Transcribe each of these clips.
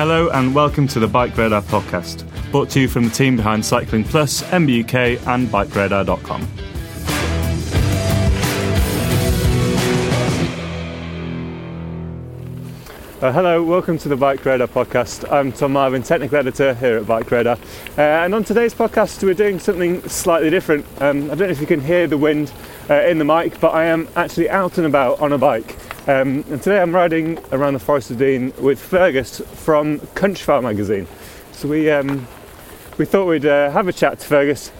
Hello and welcome to the Bike Radar podcast, brought to you from the team behind Cycling Plus, MBUK, and BikeRadar.com. Uh, hello, welcome to the Bike Radar podcast. I'm Tom Marvin, technical editor here at Bike Radar. Uh, and on today's podcast, we're doing something slightly different. Um, I don't know if you can hear the wind uh, in the mic, but I am actually out and about on a bike. Um, and today I'm riding around the Forest of Dean with Fergus from Countryfile magazine. So we, um, we thought we'd uh, have a chat to Fergus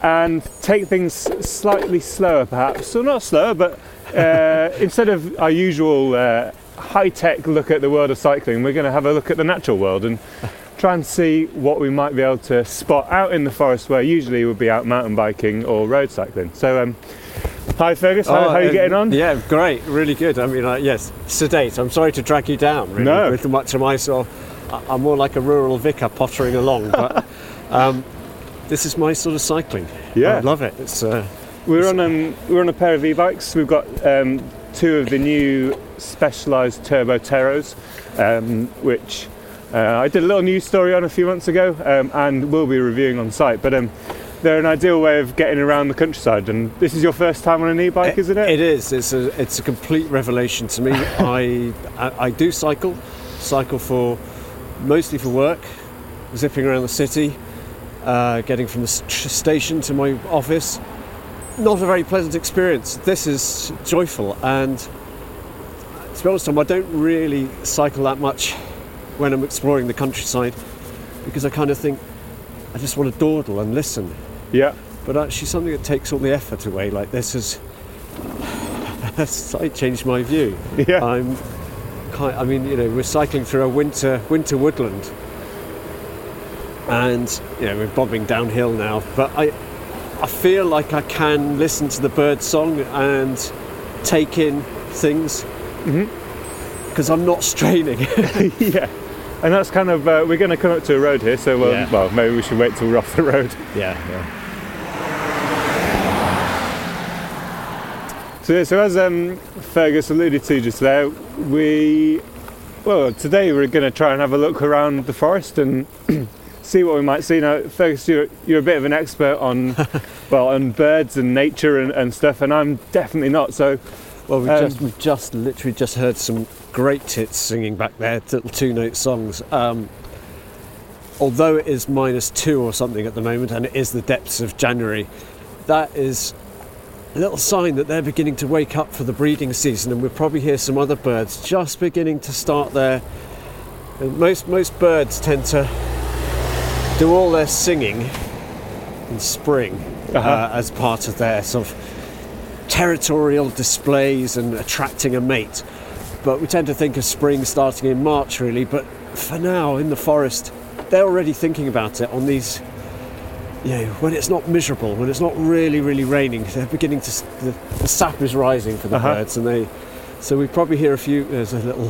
and take things slightly slower, perhaps. So, not slower, but uh, instead of our usual uh, high tech look at the world of cycling, we're going to have a look at the natural world and try and see what we might be able to spot out in the forest where usually we'd be out mountain biking or road cycling. So, um, hi Fergus, how, Oh, how are you uh, getting on? Yeah, great, really good. I mean, uh, yes, sedate. I'm sorry to drag you down. Really, No. with much of my sort I- I'm more like a rural vicar pottering along, but um, this is my sort of cycling. Yeah. I love it. It's uh, We're on um, we're on a pair of e-bikes. We've got um, two of the new Specialized Turbo Teros, um, which uh, I did a little news story on a few months ago, um, and will be reviewing on site. But um, they're an ideal way of getting around the countryside. And this is your first time on an e-bike, isn't it? It is. It's a it's a complete revelation to me. I, I I do cycle, cycle for mostly for work, zipping around the city, uh, getting from the s- tr- station to my office. Not a very pleasant experience. This is joyful, and to be honest, Tom, I don't really cycle that much when I'm exploring the countryside because I kind of think I just want to dawdle and listen Yeah. but actually something that takes all the effort away like this has has slightly changed my view Yeah. i'm kind i mean you know we're cycling through a winter winter woodland and you know we're bobbing downhill now but i i feel like i can listen to the bird song and take in things because i'm not straining yeah. And that's kind of uh, we're going to come up to a road here, so um, Yeah. well maybe we should wait till we're off the road. yeah yeah So, so as um, Fergus alluded to just there, we well today we're going to try and have a look around the forest and see what we might see. Now, Fergus, you're you're a bit of an expert on well on birds and nature and, and stuff, and I'm definitely not. So, Well, we Um, just we just literally just heard some great tits singing back there, little two-note songs. Um, although it is minus two or something at the moment, and it is the depths of January, that is a little sign that they're beginning to wake up for the breeding season, and we'll probably hear some other birds just beginning to start their. and Most most birds tend to do all their singing in spring Uh-huh. uh, as part of their sort of territorial displays and attracting a mate. But we tend to think of spring starting in March, really. But for now, in the forest, they're already thinking about it on these. You know, when it's not miserable, when it's not really, really raining, they're beginning to. The, the sap is rising for the Uh-huh. birds, and they. So we probably hear a few. There's a little.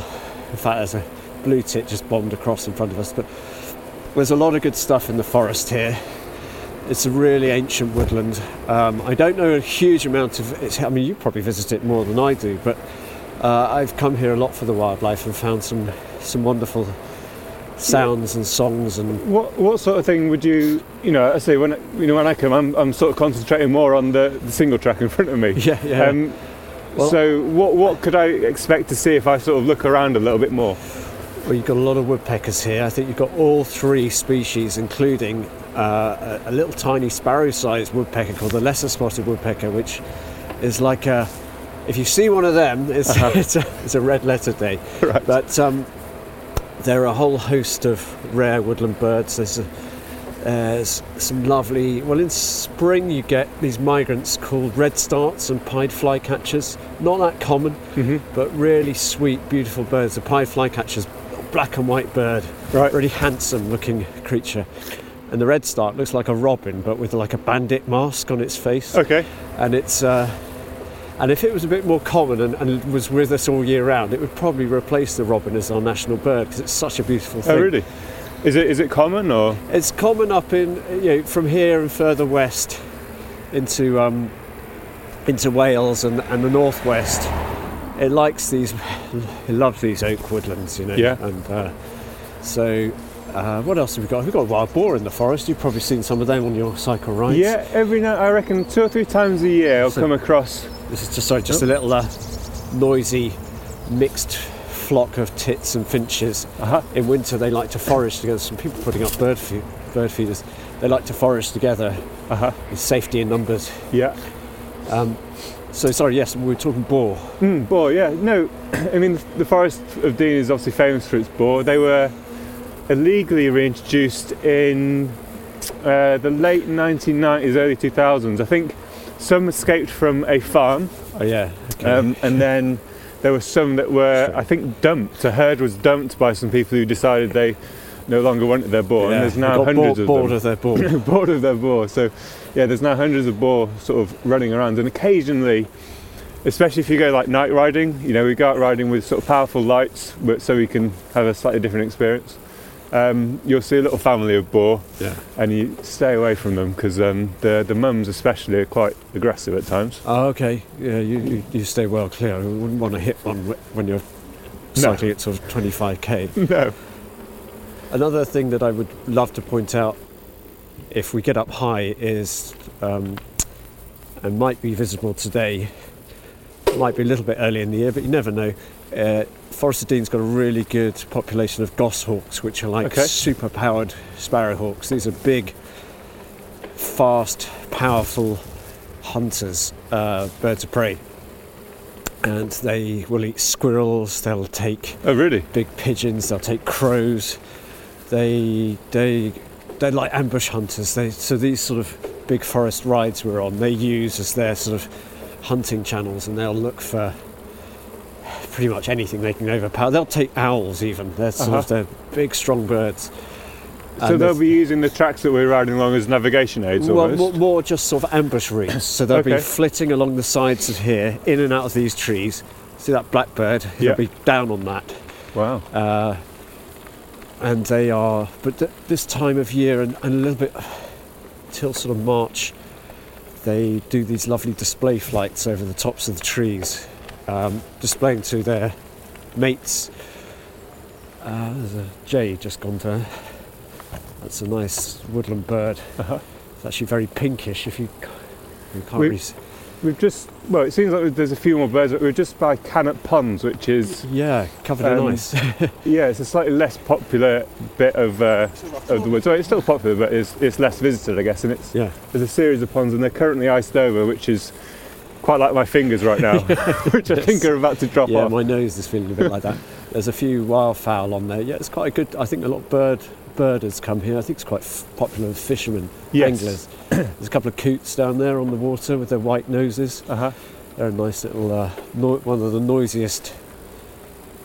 In fact, there's a blue tit just bombed across in front of us. But there's a lot of good stuff in the forest here. It's a really ancient woodland. Um, I don't know a huge amount of it. I mean, you probably visit it more than I do, but uh, I've come here a lot for the wildlife and found some some wonderful sounds and songs and what what sort of thing would you you know? I say when you know when I come, I'm, I'm sort of concentrating more on the, the single track in front of me. yeah, yeah. Um, Well- so what what could I expect to see if I sort of look around a little bit more? Well, you've got a lot of woodpeckers here. I think you've got all three species, including uh, a, a little tiny sparrow-sized woodpecker called the lesser spotted woodpecker, which is like a. If you see one of them, it's, it's, a, it's a red letter day. Right. But um, there are a whole host of rare woodland birds. There's, a, there's some lovely. Well, in spring you get these migrants called redstarts and pied flycatchers. Not that common, but really sweet, beautiful birds. The pied flycatchers, black and white bird, Right. really handsome looking creature. and the redstart looks like a robin, but with like a bandit mask on its face. Okay. And it's uh, and if it was a bit more common and, and was with us all year round, it would probably replace the robin as our national bird because it's such a beautiful thing. Oh, really? Is it is it common or? It's common up in you know from here and further west into um, into Wales and, and the northwest. It likes these, it loves these oak woodlands, you know. Yeah. And uh, so, uh, what else have we got? We've got wild boar in the forest. You've probably seen some of them on your cycle rides. Yeah, every night I reckon two or three times a year I'll So- come across. This is just sorry, just Oh. a little uh, noisy, mixed flock of tits and finches. Uh-huh. In winter, they like to forage together. Some people putting up bird feed, bird feeders. They like to forage together. Uh huh. With safety in numbers. Yeah. Um, So sorry, yes, we were talking boar. Mm, boar, yeah. No, I mean, the Forest of Dean is obviously famous for its boar. They were illegally reintroduced in uh, the late 1990s, early 2000s. I think some escaped from a farm, Oh yeah. Okay. um, and then there were some that were, I think, dumped. A herd was dumped by some people who decided they no longer wanted their boar, yeah. and there's now hundreds bored, of bored them. of their boar. bored of their boar. So, yeah, there's now hundreds of boar sort of running around, and occasionally, especially if you go like night riding, you know, we go out riding with sort of powerful lights, but so we can have a slightly different experience. Um, you'll see a little family of boar, yeah. and you stay away from them because um, the the mums especially are quite aggressive at times. Oh, okay. Yeah, you, you, you stay well clear. I wouldn't want to hit one when you're cycling at sort of 25k. no. Another thing that I would love to point out, if we get up high, is um, and might be visible today. Might be a little bit early in the year, but you never know. Uh, Forest of Dean's got a really good population of goshawks, which are like Okay. super-powered sparrowhawks. These are big, fast, powerful hunters, uh, birds of prey, and they will eat squirrels. They'll take Oh, really? big pigeons. They'll take crows. They they they're like ambush hunters. They so these sort of big forest rides we're on, they use as their sort of hunting channels, and they'll look for pretty much anything they can overpower. They'll take owls even. They're sort Uh-huh. of they're big, strong birds. So And they'll be using the tracks that we're riding along as navigation aids, well, almost. more, more just sort of ambush routes. So they'll be flitting along the sides of here, in and out of these trees. See that blackbird? Yeah. They'll be down on that. Wow. uh, and they are. But th- this time of year and, and a little bit till sort of March, they do these lovely display flights over the tops of the trees, um, displaying to their mates. Uh, there's a jay just gone there. That's a nice woodland bird. Uh-huh. It's actually very pinkish. If you, you can't We- really. s- We've just well, it seems like there's a few more birds. But we're just by Cannop Ponds, which is Yeah, covered in Um, ice. yeah, it's a slightly less popular bit of uh, of the woods. So it's still popular, but it's it's less visited, I guess. And it's yeah. there's a series of ponds, and they're currently iced over, which is quite like my fingers right now, which I think are about to drop Yeah, off. Yeah, my nose is feeling a bit like that. There's a few wildfowl on there. Yeah, it's quite a good. I think a lot of bird birders come here. I think it's quite f- popular with fishermen, Yes. anglers. There's a couple of coots down there on the water with their white noses. Uh-huh. They're a nice little uh, no- one of the noisiest.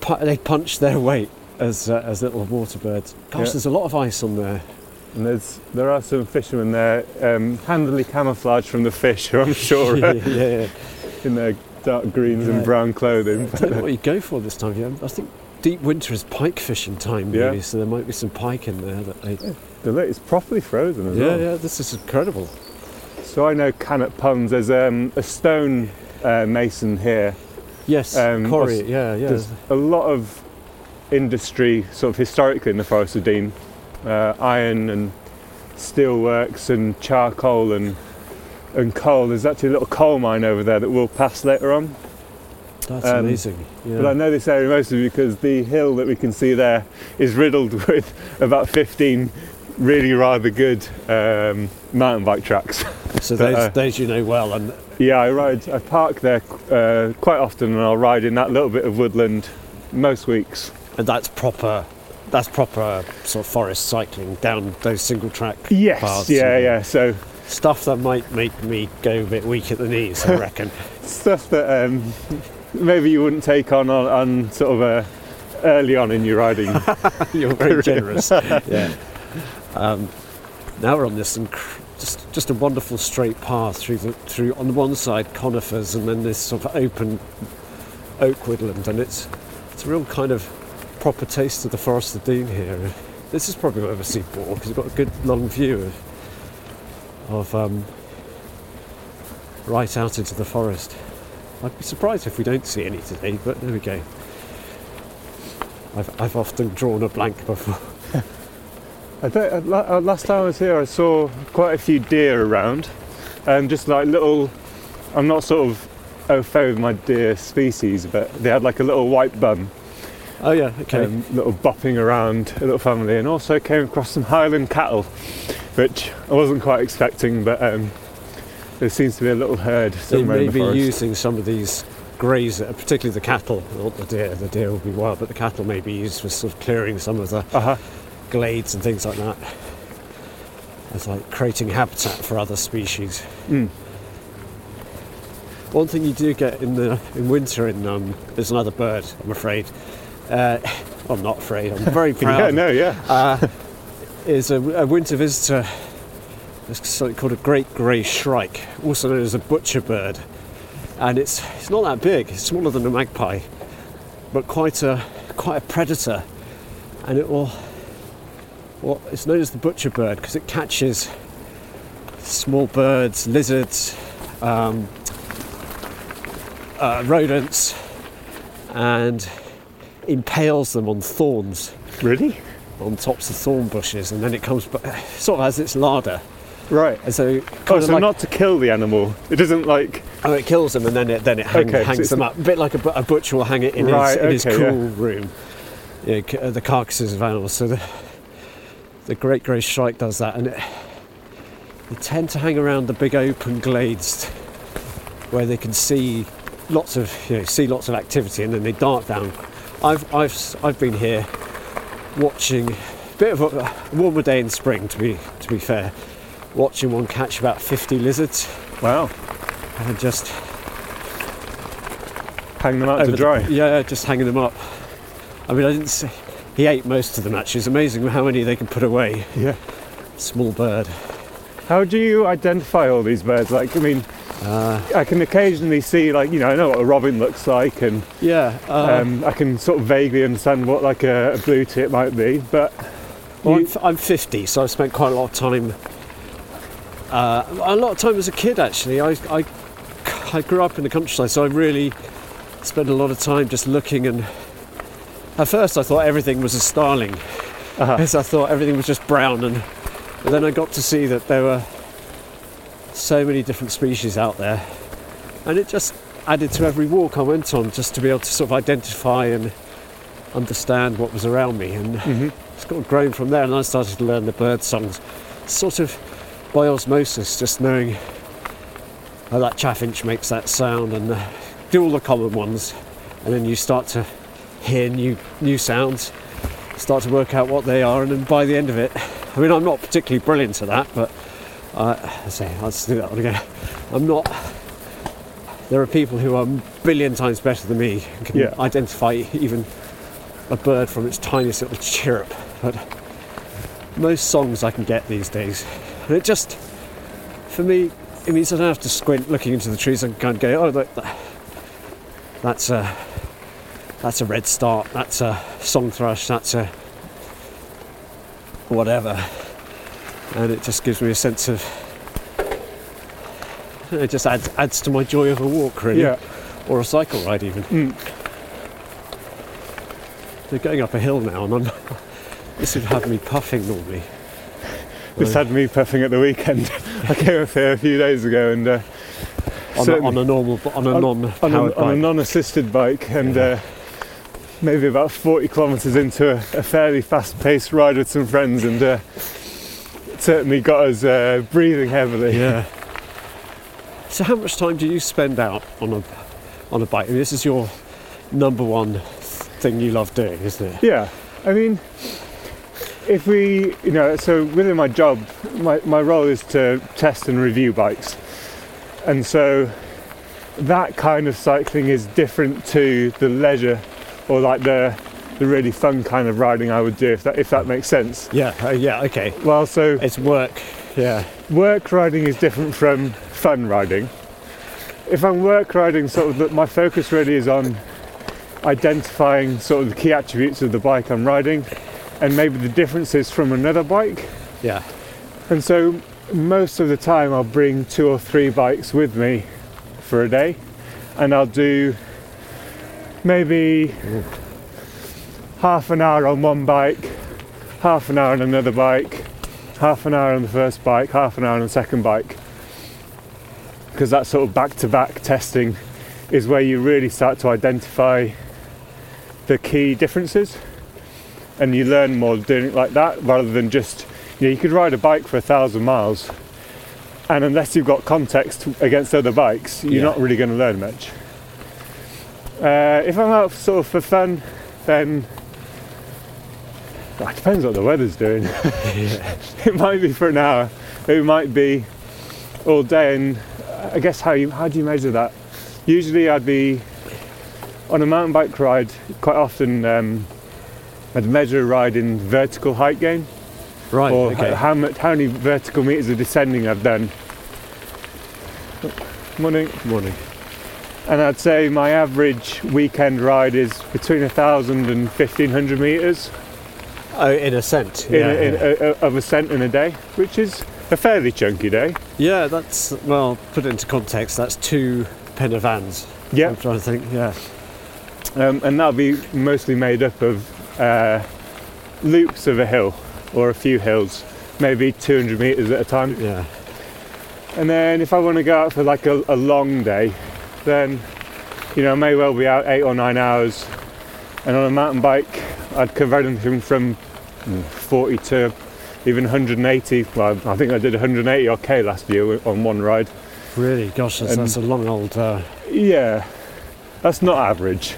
Pu- they punch their weight as uh, as little water birds. Gosh, Yeah. there's a lot of ice on there. And there's there are some fishermen there, um, handily camouflaged from the fish, who I'm sure yeah, yeah. in their dark greens Yeah. and brown clothing. I don't know what you go for this time of year. I think deep winter is pike fishing time, Yeah. maybe. So there might be some pike in there that they. The lake is properly frozen as Yeah, well. yeah. This is incredible. So I know Cannop Ponds. There's um, a stone uh, mason here. Yes, Um, quarry. Yeah, yeah. There's a lot of industry, sort of historically, in the Forest of Dean. Uh, iron and steelworks and charcoal and and coal. There's actually a little coal mine over there that we'll pass later on. That's um, amazing. Yeah. But I know this area mostly because the hill that we can see there is riddled with about 15 really rather good um, mountain bike tracks. so but, those, uh, those you know well, and Yeah, I ride. I park there uh, quite often, and I'll ride in that little bit of woodland most weeks. and that's proper. That's proper sort of forest cycling down those single track Yes, paths. yeah, yeah. So Stuff that might make me go a bit weak at the knees, I reckon. stuff that um, maybe you wouldn't take on on, on sort of uh, early on in your riding. You're very generous. yeah. Um, now we're on this inc- just just a wonderful straight path through the through on the one side conifers and then this sort of open oak woodland, and it's it's a real kind of proper taste of the Forest of Dean here. This is probably what I've ever seen before because it's got a good long view of, of um, right out into the forest. I'd be surprised if we don't see any today, but there we go. I've, I've often drawn a blank before. I uh, last time I was here, I saw quite a few deer around, and just like little. I'm not sort of au fait with my deer species, but they had like a little white bum, Oh yeah, okay. um, little bopping around, a little family, and also came across some Highland cattle, which I wasn't quite expecting, but um, there seems to be a little herd they somewhere may in the be forest. using some of these grazer, particularly the cattle, not the deer. The deer will be wild, but the cattle may be used for sort of clearing some of the Uh-huh. glades and things like that. It's like creating habitat for other species. Mm. One thing you do get in the in winter in um, there's another bird. I'm afraid. Uh, I'm not afraid. I'm very proud. Yeah, no, yeah. uh, is a, a winter visitor. It's something called a great grey shrike, also known as a butcher bird, and it's it's not that big. It's smaller than a magpie, but quite a quite a predator, and it will. Well, it's known as the butcher bird because it catches small birds, lizards, um, uh, rodents, and impales them on thorns Really? on tops of thorn bushes, and then it comes ba- sort of as its larder. Right. And so, Oh, so like, not to kill the animal. It doesn't like. oh, it kills them, and then it then it hang, Okay, hangs them up, a bit like a, a butcher will hang it in Right, his, in his cool yeah. room. Yeah, uh, the carcasses of animals. So the the great grey shrike does that, and it, they tend to hang around the big open glades where they can see lots of you know see lots of activity, and then they dart down. I've I've I've been here watching a bit of a, a warmer day in spring, to be to be fair, watching one catch about 50 lizards Wow. and just Hang them out to the- dry. yeah, just hanging them up. I mean, I didn't see. He ate most of them actually. It's amazing how many they can put away. Yeah. Small bird. How do you identify all these birds? Like, I mean, Uh, I can occasionally see, like, you know, I know what a robin looks like, and yeah. Uh, um, I can sort of vaguely understand what like a, a blue tit might be. But well, I'm, you- f- I'm 50, so I've spent quite a lot of time. Uh, a lot of time as a kid, actually. I, I, I grew up in the countryside, so I really spent a lot of time just looking and. At first, I thought everything was a starling. uh, Because I thought everything was just brown, and, and then I got to see that there were so many different species out there, and it just added to every walk I went on, just to be able to sort of identify and understand what was around me, and mhm. it's got grown from there. And I started to learn the bird songs, sort of by osmosis, just knowing how that chaffinch makes that sound, and uh, do all the common ones, and then you start to hear new new sounds start to work out what they are, and then by the end of it, I mean, I'm not particularly brilliant at that, but I say, I'll just do that one again. I'm not. There are people who are a billion times better than me and can Yeah. identify even a bird from its tiniest little chirp. But most songs I can get these days, and it just, for me, it means I don't have to squint looking into the trees. I can kind of go, oh, that, that- that's a that's a red start, that's a song thrush, that's a whatever. And it just gives me a sense of it just adds adds to my joy of a walk really. yeah. Or a cycle ride even. Mm. They're going up a hill now and I'm this would have me puffing normally. This had me puffing at the weekend. I came up here a few days ago and uh, On a, on a normal on a non on, a, on a non-assisted bike and Yeah. uh, maybe about 40 kilometres into a, a fairly fast-paced ride with some friends and uh, certainly got us uh, breathing heavily. Yeah. So how much time do you spend out on a on a bike? I mean, this is your number one thing you love doing, isn't it? Yeah, I mean, if we, you know, so within my job, my, my role is to test and review bikes. And so that kind of cycling is different to the leisure or like the the really fun kind of riding I would do, if that if that makes sense. Yeah, uh, yeah, okay. Well, so It's work. Yeah, work riding is different from fun riding. If I'm work riding, sort of, the, my focus really is on identifying sort of the key attributes of the bike I'm riding, and maybe the differences from another bike. yeah, And so most of the time I'll bring two or three bikes with me for a day and I'll do maybe half an hour on one bike, half an hour on another bike, half an hour on the first bike, half an hour on the second bike. Because that sort of back to back testing is where you really start to identify the key differences and you learn more doing it like that rather than just you know, you could ride a bike for a thousand miles, and unless you've got context against other bikes, you're Yeah. not really going to learn much. Uh, if I'm out sort of for fun, then it depends what the weather's doing. it might be for an hour, it might be all day, and I guess how you how do you measure that? Usually, I'd be on a mountain bike ride. Quite often, um, I'd measure a ride in vertical height gain right. or okay. how much how many vertical meters of descending I've done. Morning. Morning. And I'd say my average weekend ride is between a thousand and fifteen hundred meters Oh, in ascent. in, Yeah, a, in yeah. a, a, of ascent in a day, which is a fairly chunky day. yeah, that's well. Put it into context. That's two Pen y Fans. Yeah, I'm trying to think. Yeah, um, and that'll be mostly made up of uh, loops of a hill or a few hills, maybe 200 meters at a time. yeah, And then if I want to go out for like a, a long day, then you know I may well be out eight or nine hours. And on a mountain bike, I'd cover anything from mm, 40 to even 180. Well, I think I did 180 or K last year on one ride. really. Gosh, that's, that's a long old. Uh, Yeah, that's not average.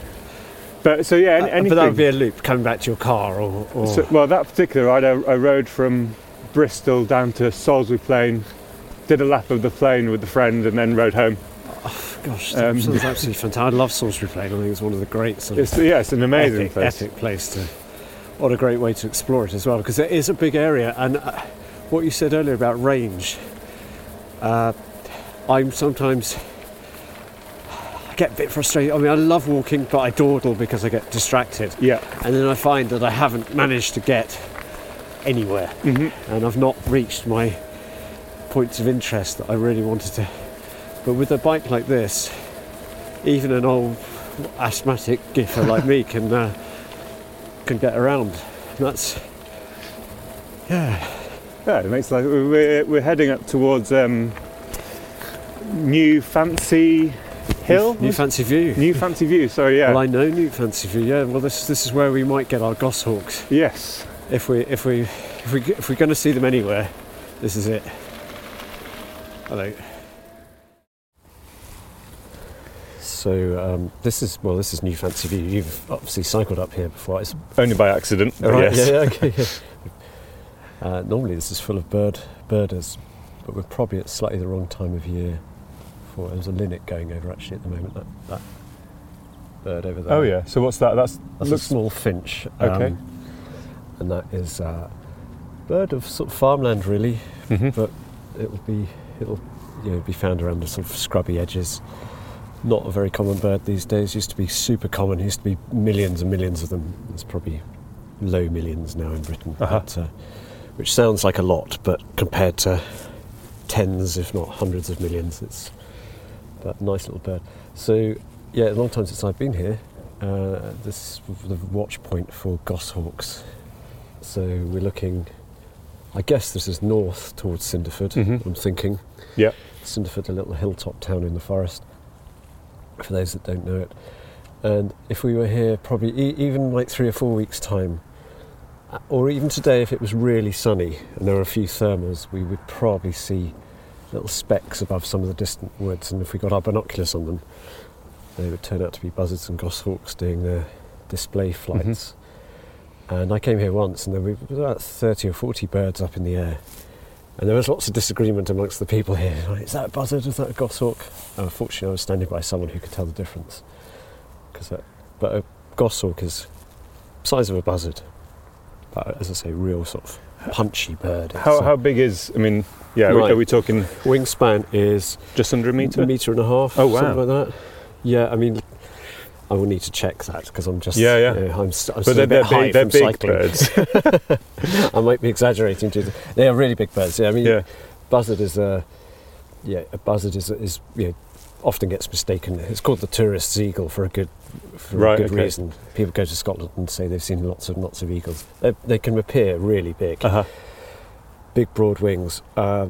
But so yeah, uh, anything. but that would be a loop coming back to your car, or, or So, well, that particular ride, I, I rode from Bristol down to Salisbury Plain, did a lap of the plain with a friend, and then rode home. Gosh, that um, sounds absolutely fantastic. I love Salisbury Plain. I think it's one of the great sort of It's, yeah, it's an amazing epic, place. epic place to. What a great way to explore it as well, because it is a big area. And uh, what you said earlier about range, uh, I'm sometimes I get a bit frustrated. I mean, I love walking, but I dawdle because I get distracted, Yeah. and then I find that I haven't managed to get anywhere, hmm and I've not reached my points of interest that I really wanted to. But with a bike like this, even an old asthmatic giffer like me can uh, can get around. That's yeah, Yeah, it makes like we're, we're heading up towards um, New Fancy Hill. New Fancy View. New Fancy View. Sorry, yeah. Well, I know New Fancy View. Yeah. Well, this this is where we might get our goshawks yes. if we if we if we if we're going to see them anywhere. This is it. Hello. So um, this is well, this is New Fancy View. You've obviously cycled up here before. It's Only by accident. but Right, yes. Yeah, yeah, okay. yeah. Uh, normally this is full of bird birders, but we're probably at slightly the wrong time of year. For there's a linnet going over actually at the moment. That, that bird over there. Oh yeah. So what's that? That's that's looks a small finch. Okay. and that is a bird of sort of farmland really. Mhm. But it will be it'll you know be found around the sort of scrubby edges. Not a very common bird these days. It Used to be super common. It Used to be millions and millions of them. There's probably low millions now in Britain. Uh-huh. But, uh, which sounds like a lot, but compared to tens, if not hundreds of millions, it's but nice little bird. So yeah, a long time since I've been here. Uh, this is the watch point for goshawks. So we're looking. I guess this is north towards Cinderford. Mhm. I'm thinking. Yeah. Cinderford, a little hilltop town in the forest. For those that don't know it, and if we were here, probably e- even like three or four weeks' time, uh, or even today, if it was really sunny and there were a few thermals, we would probably see little specks above some of the distant woods. And if we got our binoculars on them, they would turn out to be buzzards and goshawks doing their display flights. And I came here once, and there were about 30 or 40 birds up in the air. And there was lots of disagreement amongst the people here. Like, is that a buzzard? Is that a goshawk? Uh, fortunately, I was standing by someone who could tell the difference. Cause that, but a goshawk is size of a buzzard. But as I say, real sort of punchy bird. How, how big is? I mean, yeah, Right. are we talking wingspan is just under a meter? a metre and a half. Oh, wow. something like that. Yeah, I mean, I will need to check that because I'm just Yeah, yeah. you know, I'm, I'm But they're, bit they're high big, they're from big birds. I might be exaggerating. To they are really big birds. Yeah, I mean, yeah. buzzard is a yeah a buzzard is is you know, often gets mistaken. It's called the tourist's eagle for a good for Right, a good okay. reason. People go to Scotland and say they've seen lots and lots of eagles. They, they can appear really big, Uh-huh. big broad wings. Uh,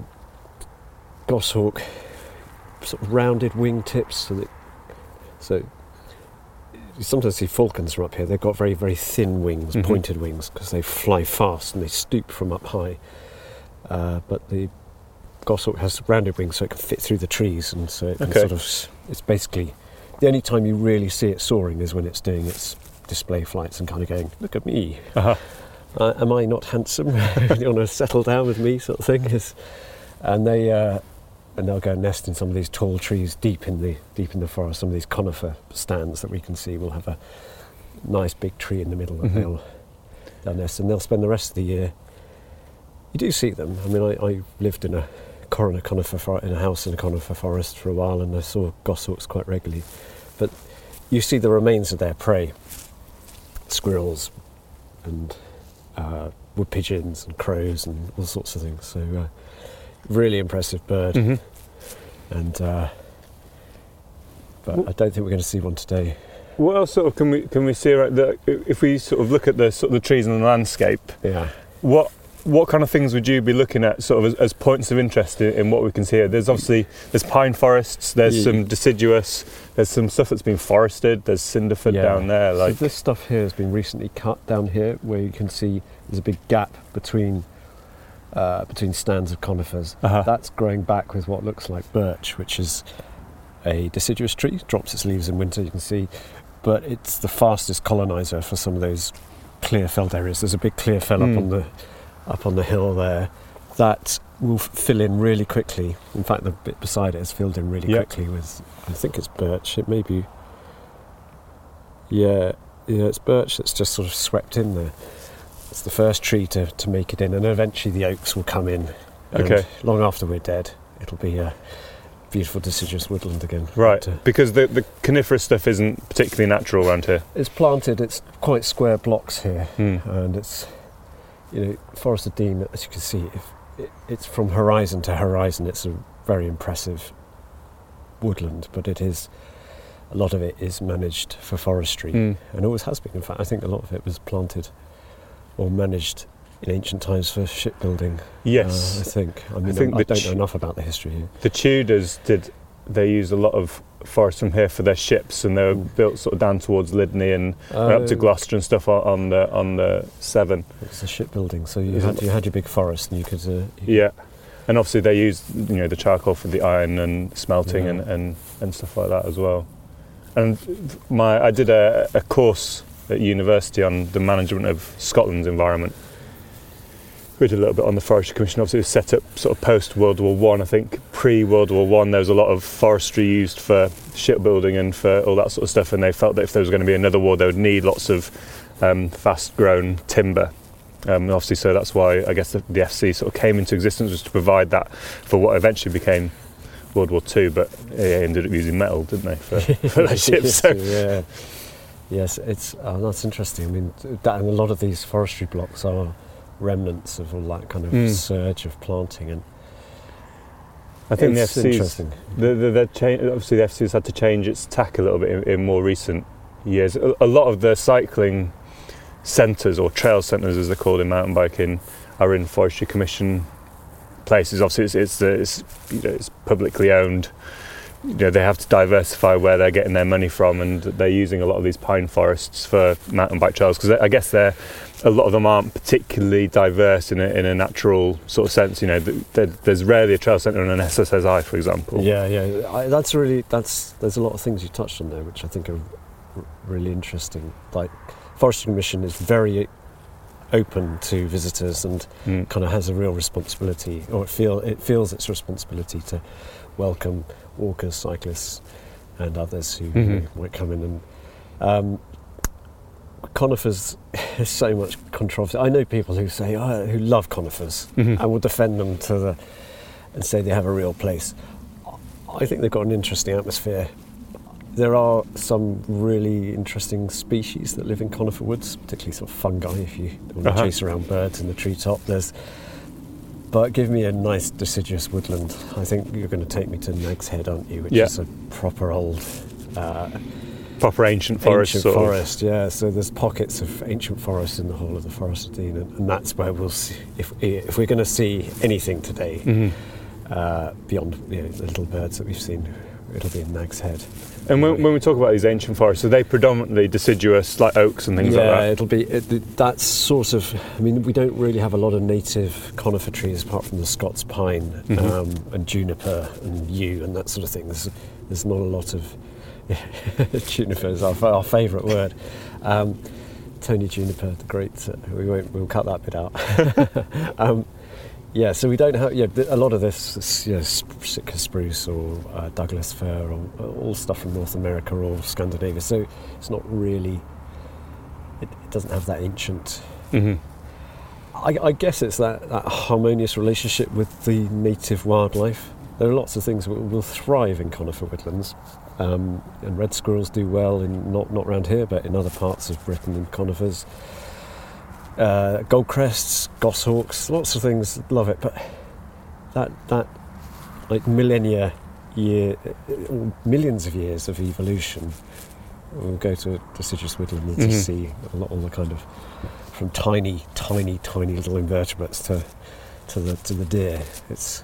goshawk, sort of rounded wing tips. So, that, so you sometimes see falcons from up here. They've got very very thin wings, Mhm. pointed wings, because they fly fast and they stoop from up high. Uh, but the goshawk has rounded wings, so it can fit through the trees, and so it can Okay. sort of. It's basically the only time you really see it soaring is when it's doing its display flights and kind of going, "Look at me, Uh-huh. uh, am I not handsome? you want to settle down with me, sort of thing." Is, and they uh, and they'll go and nest in some of these tall trees deep in the deep in the forest. Some of these conifer stands that we can see will have a nice big tree in the middle that Mhm. they'll they'll nest, and they'll spend the rest of the year. You do see them. I mean, I, I lived in a coroner conifer for, in a house in a conifer forest for a while, and I saw goshawks quite regularly. But you see the remains of their prey, squirrels, and uh, wood pigeons and crows and all sorts of things. So, uh, really impressive bird, Mhm. and uh, but I don't think we're going to see one today. What else sort of can we can we see the, if we sort of look at the sort of the trees and the landscape? Yeah. What what kind of things would you be looking at sort of as, as points of interest in, in what we can see here? There's obviously there's pine forests, there's Yeah. some deciduous, there's some stuff that's been forested, there's cinderford Yeah. down there. So Like this stuff here has been recently cut down here, where you can see there's a big gap between uh, between stands of conifers. Uh-huh. That's growing back with what looks like birch, which is a deciduous tree. Drops its leaves in winter, you can see, but it's the fastest colonizer for some of those clear felled areas. There's a big clear fell Mm. up on the up on the hill there. That will fill in really quickly. In fact, the bit beside it is filled in really Yeah. quickly with. I think it's birch. It may be. Yeah, yeah, it's birch that's just sort of swept in there. It's the first tree to, to make it in, and eventually the oaks will come in. Okay. Long after we're dead, it'll be a beautiful deciduous woodland again. right, But, uh, because the the coniferous stuff isn't particularly natural around here. it's planted. It's quite square blocks here, Hmm. and it's you know Forest of Dean. As you can see, if it, it's from horizon to horizon. It's a very impressive woodland, but it is a lot of it is managed for forestry. Hmm. and always has been. In fact, I think a lot of it was planted or managed in ancient times for shipbuilding. Yes, uh, I think. I mean, I, think I the don't know enough about the history here. the Tudors did. They used a lot of forest from here for their ships, and they were Mm. built sort of down towards Lydney and up to Uh, Gloucester and stuff on, on the on the Severn. It's a shipbuilding, so you had you had your big forest, and you could. Uh, you Yeah, and obviously they used you know the charcoal for the iron and smelting Yeah. and, and, and stuff like that as well. And my I did a, a course at university on the management of Scotland's environment. We did a little bit on the Forestry Commission. Obviously, it was set up sort of post World War One. I. think pre World War One, there was a lot of forestry used for shipbuilding and for all that sort of stuff. And they felt that if there was going to be another war, they would need lots of um, fast-grown timber. Um, obviously, so that's why I guess the, the FC sort of came into existence was to provide that for what eventually became World War Two. But they ended up using metal, didn't they, for, for their ships? So, yeah. Yes, it's oh, that's interesting. I mean, that, and a lot of these forestry blocks are remnants of all that kind of Mm. surge of planting, and I think it's the FC's interesting. The, the, the obviously, the FC's had to change its tack a little bit in, in more recent years. A, a lot of the cycling centres, or trail centres as they're called in mountain biking, are in Forestry Commission places. Obviously, it's, it's, the- it's, you know, it's publicly owned. You know, they have to diversify where they're getting their money from, and they're using a lot of these pine forests for mountain bike trails because I guess they're a lot of them aren't particularly diverse in a, in a natural sort of sense. You know, there's rarely a trail centre on an SSSI, for example. Yeah, yeah. I, that's really that's. There's a lot of things you touched on there, which I think are r- really interesting. Like, Forestry Commission is very open to visitors and Mm. kind of has a real responsibility, or it feel it feels its responsibility to welcome walkers, cyclists, and others who Mhm. know, might come in and. Um, conifers is so much controversy. I know people who say oh, who love conifers Mhm. and will defend them to the and say they have a real place. I think they've got an interesting atmosphere. There are some really interesting species that live in conifer woods, particularly sort of fungi. If you want to Uh-huh. chase around birds in the treetop, there's. But give me a nice deciduous woodland. I think you're going to take me to Nag's Head, aren't you? Which Yeah. is a proper old uh, Proper ancient forest. ancient sort of. forest, yeah. So there's pockets of ancient forest in the whole of the Forest of Dean, and, and that's where we'll see if if we're going to see anything today Mhm. uh, beyond you know, the little birds that we've seen. It'll be in Nag's Head. And when, when we talk about these ancient forests, are they predominantly deciduous, like oaks and things yeah, like that? Yeah, it'll be it, that's sort of. I mean, we don't really have a lot of native conifer trees apart from the Scots pine Mhm. um, and juniper and yew and that sort of thing. There's there's not a lot of juniper is our, our favourite word. Um, Tony Juniper, the great. Uh, we won't. We'll cut that bit out. um, yeah, so we don't have. Yeah, a lot of this, is, you know, Sitka spruce or uh, Douglas fir, or uh, all stuff from North America or Scandinavia. So it's not really. It, it doesn't have that ancient. Mhm. I, I guess it's that, that harmonious relationship with the native wildlife. There are lots of things that will, thrive in conifer woodlands, um, and red squirrels do well in not not around here, but in other parts of Britain in conifers. Uh, goldcrests, goshawks, lots of things love it, but that that like millennia year, millions of years of evolution. We'll go to deciduous woodland and Mhm. to see a lot, all the kind of from tiny, tiny, tiny little invertebrates to to the to the deer. It's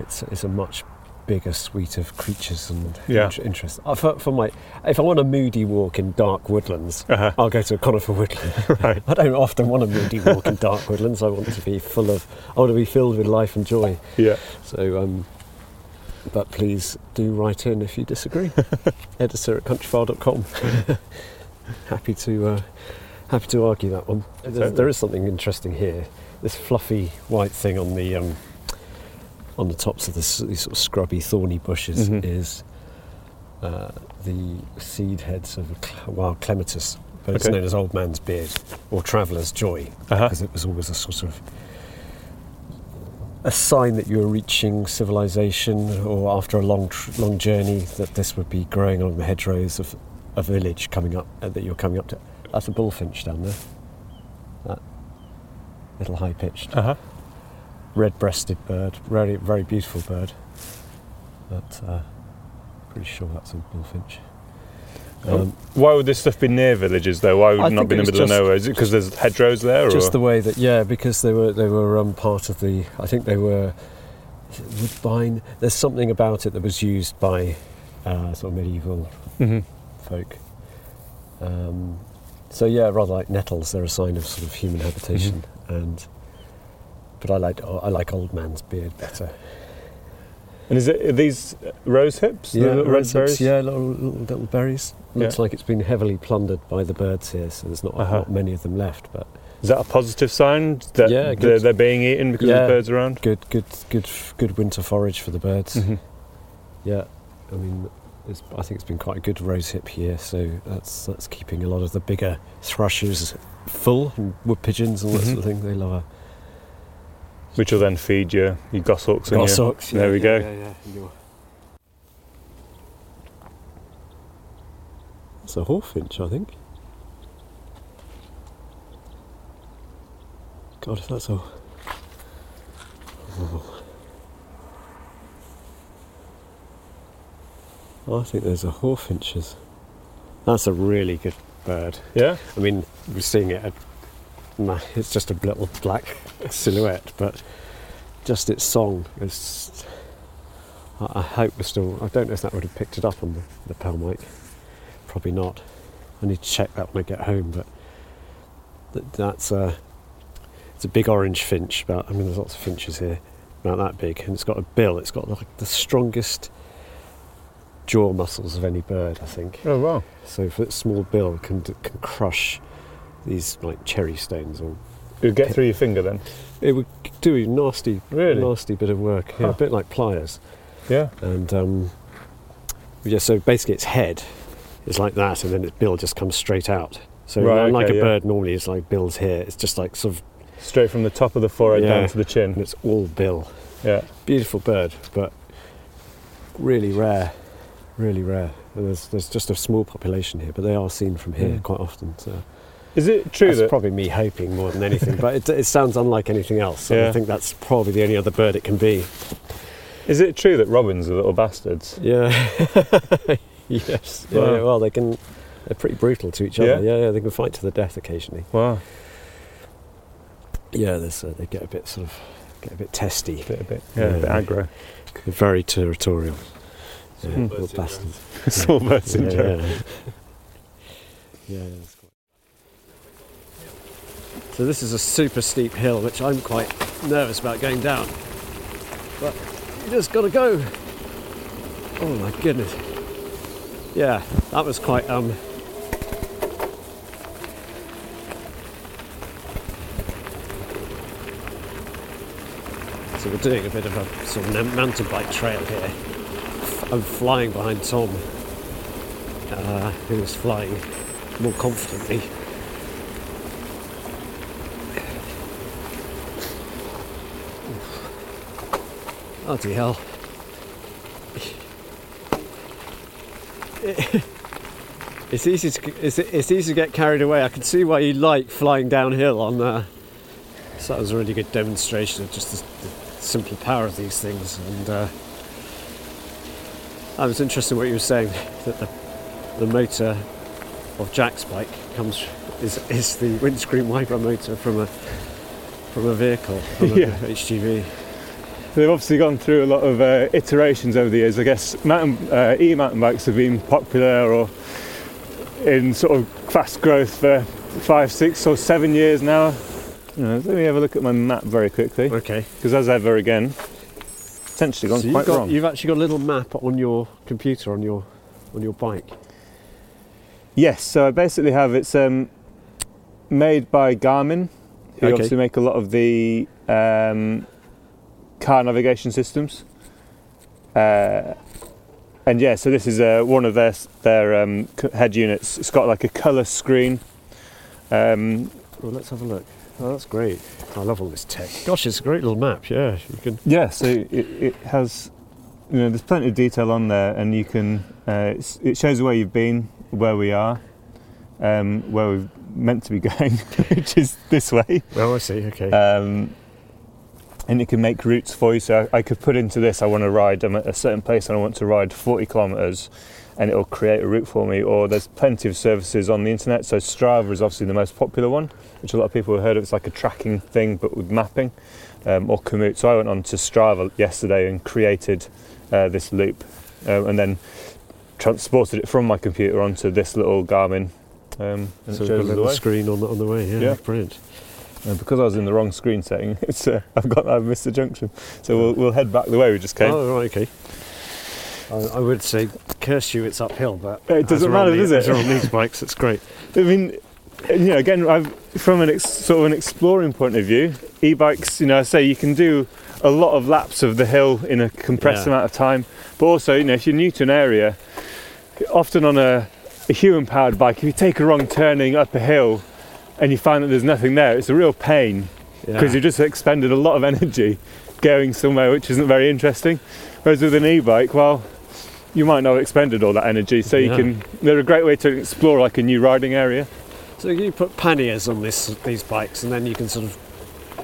it's it's a much bigger suite of creatures and Yeah. int- interest. Uh, For, for my, if I want a moody walk in dark woodlands, Uh-huh. I'll go to a conifer woodland. Right. I don't often want a moody walk in dark woodlands. I want to be full of, I want to be filled with life and joy. Yeah. So, um, but please do write in if you disagree. Editor at countryfile.com. happy to, uh, happy to argue that one. Totally. there is something interesting here. This fluffy white thing on the um, on the tops of this, these sort of scrubby, thorny bushes Mhm. is uh, the seed heads of a cl- wild clematis, but it's known as Old Man's Beard or Traveller's Joy Uh-huh. because it was always a sort of a sign that you were reaching civilization or after a long tr- long journey that this would be growing along the hedgerows of a village coming up uh, that you're coming up to. That's a bullfinch down there. That little high pitched Uh-huh. Red-breasted bird, very very beautiful bird. But uh, pretty sure that's a bullfinch. Oh, Um, Why would this stuff be near villages though? Why would I it not be in the middle of nowhere? Is it because there's hedgerows there? just or? the way that yeah, because they were they were um, part of the. I think they were woodbine. There's something about it that was used by uh, sort of medieval Mhm. folk. Um, so yeah, rather like nettles, they're a sign of sort of human habitation. Mm-hmm. And but I like I like old man's beard better. And is it are these rose hips? Yeah, little red red berries? berries. Yeah, little, little, little berries. Looks Yeah. like it's been heavily plundered by the birds here, so there's not, Uh-huh. not many of them left. But Is that a positive sign that Yeah, they're, they're being eaten because Yeah. of the birds around? good, good, good, good winter forage for the birds. Mhm. Yeah, I mean, it's, I think it's been quite a good rose hip here, so that's that's keeping a lot of the bigger thrushes full and wood pigeons and all that Mhm. sort of thing. They love Which will then feed your, your goshawks a and your, goshawks. there we yeah, go. Yeah, yeah, It's a hawfinch, I think. God, if that's a. Oh. I think there's a hawfinches. That's a really good bird. Yeah? I mean, we're seeing it. At, nah, it's just a little black silhouette, but just its song is. I, I hope we're still. I don't know if that would have picked it up on the, the Pell mic. Probably not. I need to check that when I get home, but that, that's a. It's a big orange finch. About I mean, there's lots of finches here, about that big, and it's got a bill. It's got like the strongest jaw muscles of any bird, I think. Oh, wow. So for its small bill can can crush these like cherry stones or It would get through your finger then? it would do a nasty Really? nasty bit of work. Yeah, Huh. a bit like pliers. Yeah. And um, yeah, so basically its head is like that and then its bill just comes straight out. So Right, unlike okay, a yeah. bird normally it's like bills here, it's just like sort of Straight from the top of the forehead Yeah. down to the and chin. it's all bill. Yeah. Beautiful bird, but really rare, really rare. And there's there's just a small population here, but they are seen from here Mm. quite often. So Is it true that's that probably me hoping more than anything, but it, it sounds unlike anything else. Yeah. I think that's probably the only other bird it can be. is it true that robins are little bastards? Yeah. yes. Wow. yeah, well, they can. They're pretty brutal to each other. Yeah, yeah. yeah. They can fight to the death occasionally. Wow. Yeah, uh, they get a bit sort of get a bit testy. Bit, a bit, yeah, a bit aggro. They're very territorial. Yeah, Hmm. little bastards. Small bird Yeah, syndrome. yeah. Yeah. So this is a super steep hill, which I'm quite nervous about going down. But you just got to go. Oh my goodness. Yeah, that was quite um. So we're doing a bit of a sort of mountain bike trail here. I'm flying behind Tom, uh, who is flying more confidently. Bloody hell. It's easy to it's, it's easy to get carried away. I can see why you like flying downhill on. Uh, so that was a really good demonstration of just the, the simple power of these things. And uh, I was interested in what you were saying that the, the motor of Jack's bike comes is, is the windscreen wiper motor from a from a vehicle from a Yeah. HGV. They've obviously gone through a lot of uh, iterations over the years. I guess mountain, uh, e-mountain bikes have been popular or in sort of fast growth for five, six, or seven years now. You know, let me have a look at my map very quickly, Okay. because as ever again, potentially gone So quite you've, got, wrong. you've actually got a little map on your computer on your on your bike. Yes, so I basically have it's um, made by Garmin, who Okay. obviously make a lot of the um, car navigation systems. Uh, and yeah, so this is uh, one of their their um, c- head units. It's got like a colour screen. Um, Well, let's have a look. Oh, that's great. I love all this tech. Gosh, it's a great little map. Yeah, you can. yeah, so it, it has, you know, there's plenty of detail on there, and you can. Uh, it's, it shows where you've been, where we are, um, where we're meant to be going, which is this way. Oh, I see. Okay. And it can make routes for you. So I, I could put into this, I want to ride, I'm at a certain place and I want to ride 40 kilometres and it'll create a route for me. Or there's plenty of services on the internet. So Strava is obviously the most popular one, which a lot of people have heard of. It's like a tracking thing, but with mapping um, or commute. So I went on to Strava yesterday and created uh, this loop um, and then transported it from my computer onto this little Garmin. Um, and so it shows the screen on the, on the way. Yeah, Yeah. brilliant. And because I was in the wrong screen setting, it's uh, I've got I've missed the junction. So we'll, we'll head back the way we just came. Oh, right. Okay. I, I would say curse you, it's uphill, but It doesn't matter, the- does it? on these bikes, it's great. I mean, you know, again, I've, from an ex, sort of an exploring point of view, e-bikes. You know, I say you can do a lot of laps of the hill in a compressed Yeah. amount of time. But also, you know, if you're new to an area, often on a, a human-powered bike, if you take a wrong turning up a hill and you find that there's nothing there, it's a real pain because Yeah. you just expended a lot of energy going somewhere which isn't very interesting. Whereas with an e-bike, well, you might not have expended all that energy, so you Yeah. can. They're a great way to explore like a new riding area. So you put panniers on this these bikes, and then you can sort of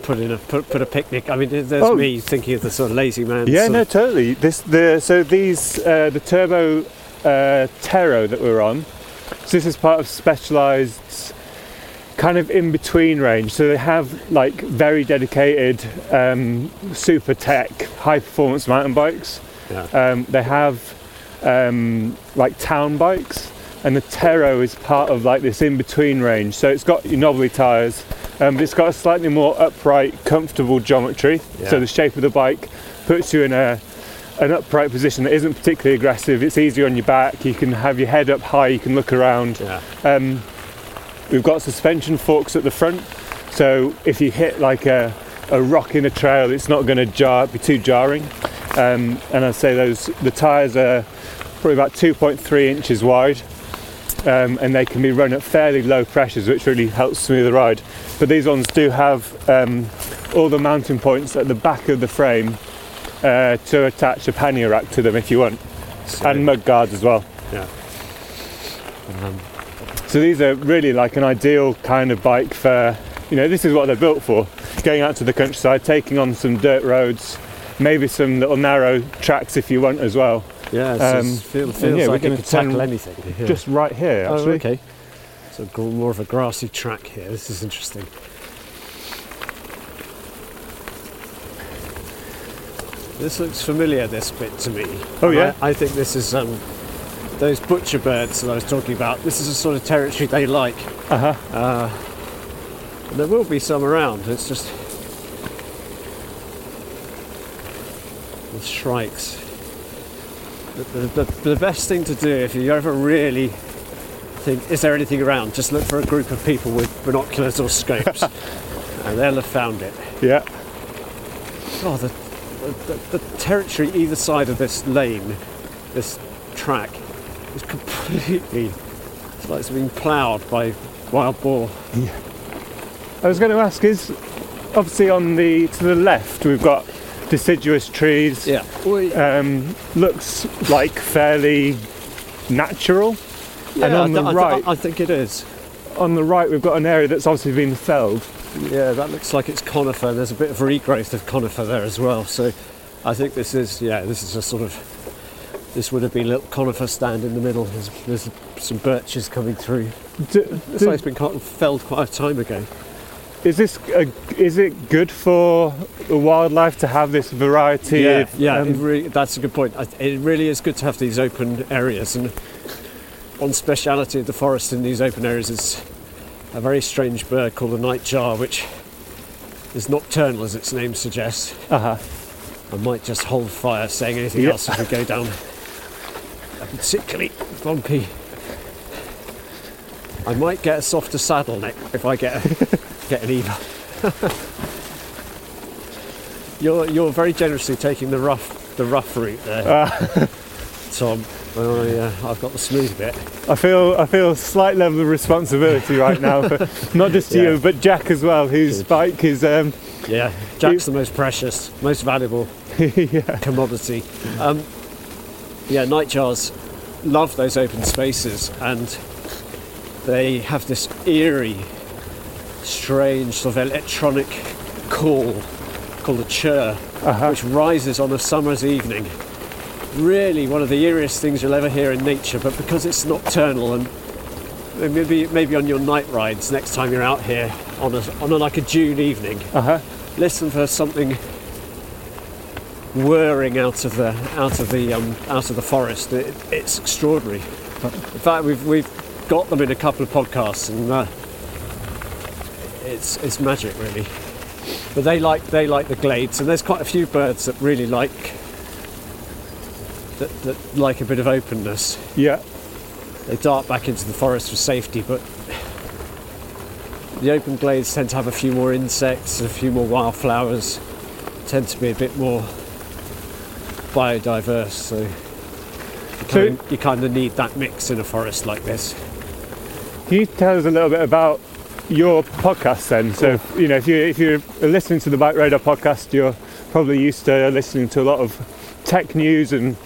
put in a put, put a picnic. I mean, there's Oh. me thinking of the sort of lazy man. Yeah, no, totally. This the so these uh, the turbo uh, Tero that we're on. So this is part of Specialized's kind of in between range. So they have like very dedicated um, super tech high performance mountain bikes. Yeah. Um, they have um, like town bikes, and the Tero is part of like this in between range. So it's got your knobbly tyres, um, but it's got a slightly more upright, comfortable geometry. Yeah. So the shape of the bike puts you in a an upright position that isn't particularly aggressive. It's easier on your back. You can have your head up high. You can look around. Yeah. Um, we've got suspension forks at the front, so if you hit like a, a rock in a trail, it's not going to jar, be too jarring. Um, and I'd say those the tyres are probably about 2.3 inches wide, um, and they can be run at fairly low pressures, which really helps smooth the ride. But these ones do have um, all the mounting points at the back of the frame uh, to attach a pannier rack to them if you want, So, and mud guards as well. yeah. So these are really like an ideal kind of bike for, you know, this is what they're built for. Going out to the countryside, taking on some dirt roads, maybe some little narrow tracks if you want as well. yeah, it Um, feels, feels, feels yeah, we're like gonna it could tackle anything. Yeah. Just right here, oh, okay. So more of a grassy track here. This is interesting. This looks familiar. This bit to me. Oh, yeah? I, I think this is um, those butcher birds that I was talking about. This is the sort of territory they like. Uh huh. Uh, there will be some around. It's just the shrikes. The, the, the, the best thing to do if you ever really think, is there anything around? Just look for a group of people with binoculars or scopes, and they'll have found it. Yeah. Oh, the, the, the territory either side of this lane, this track, is completely. It's like it's been ploughed by wild boar. Yeah. I was going to ask, is obviously on the to the left we've got deciduous trees. Yeah. Um, looks like fairly natural. Yeah, and on I, the th- I th- right, I think it is. on the right, we've got an area that's obviously been felled. Yeah, that looks like it's conifer. There's a bit of regrowth of conifer there as well. So I think this is, yeah, this is a sort of, this would have been a little conifer stand in the middle. There's, there's some birches coming through. Do, Looks do- like it's been cut- and felled quite a time ago. is this a, is it good for the wildlife to have this variety? Yeah, of, yeah, um, really, that's a good point. It really is good to have these open areas, and one speciality of the forest in these open areas is a very strange bird called the nightjar, which is nocturnal, as its name suggests. uh-huh. I might just hold fire saying anything Yeah. else as we go down particularly bumpy. I might get a softer saddle neck if I get a, get an Eva. you're you're very generously taking the rough the rough route there, Uh, Tom. Well, I, uh, I've got the smooth bit. I feel I feel a slight level of responsibility right now, for not just Yeah. you but Jack as well, whose Good. bike is um, Yeah, Jack's the most precious, most valuable yeah. commodity. Um, yeah, nightjars love those open spaces and they have this eerie, strange sort of electronic call called a churr, Uh-huh. which rises on a summer's evening. Really, one of the eeriest things you'll ever hear in nature, but because it's nocturnal and maybe maybe on your night rides next time you're out here on a, on a, like a June evening, Uh-huh. listen for something whirring out of the out of the um, out of the forest. It, it's extraordinary. In fact, we've we've got them in a couple of podcasts, and uh, it's it's magic really. But they like they like the glades, and there's quite a few birds that really like that, that like a bit of openness. Yeah. They dart back into the forest for safety, but the open glades tend to have a few more insects, a few more wildflowers, tend to be a bit more biodiverse. So you So- kind, of, you kind of need that mix in a forest like this. Can you tell us a little bit about your podcast then? So, you know, if you if you're listening to the Bike Radar podcast, you're probably used to listening to a lot of tech news and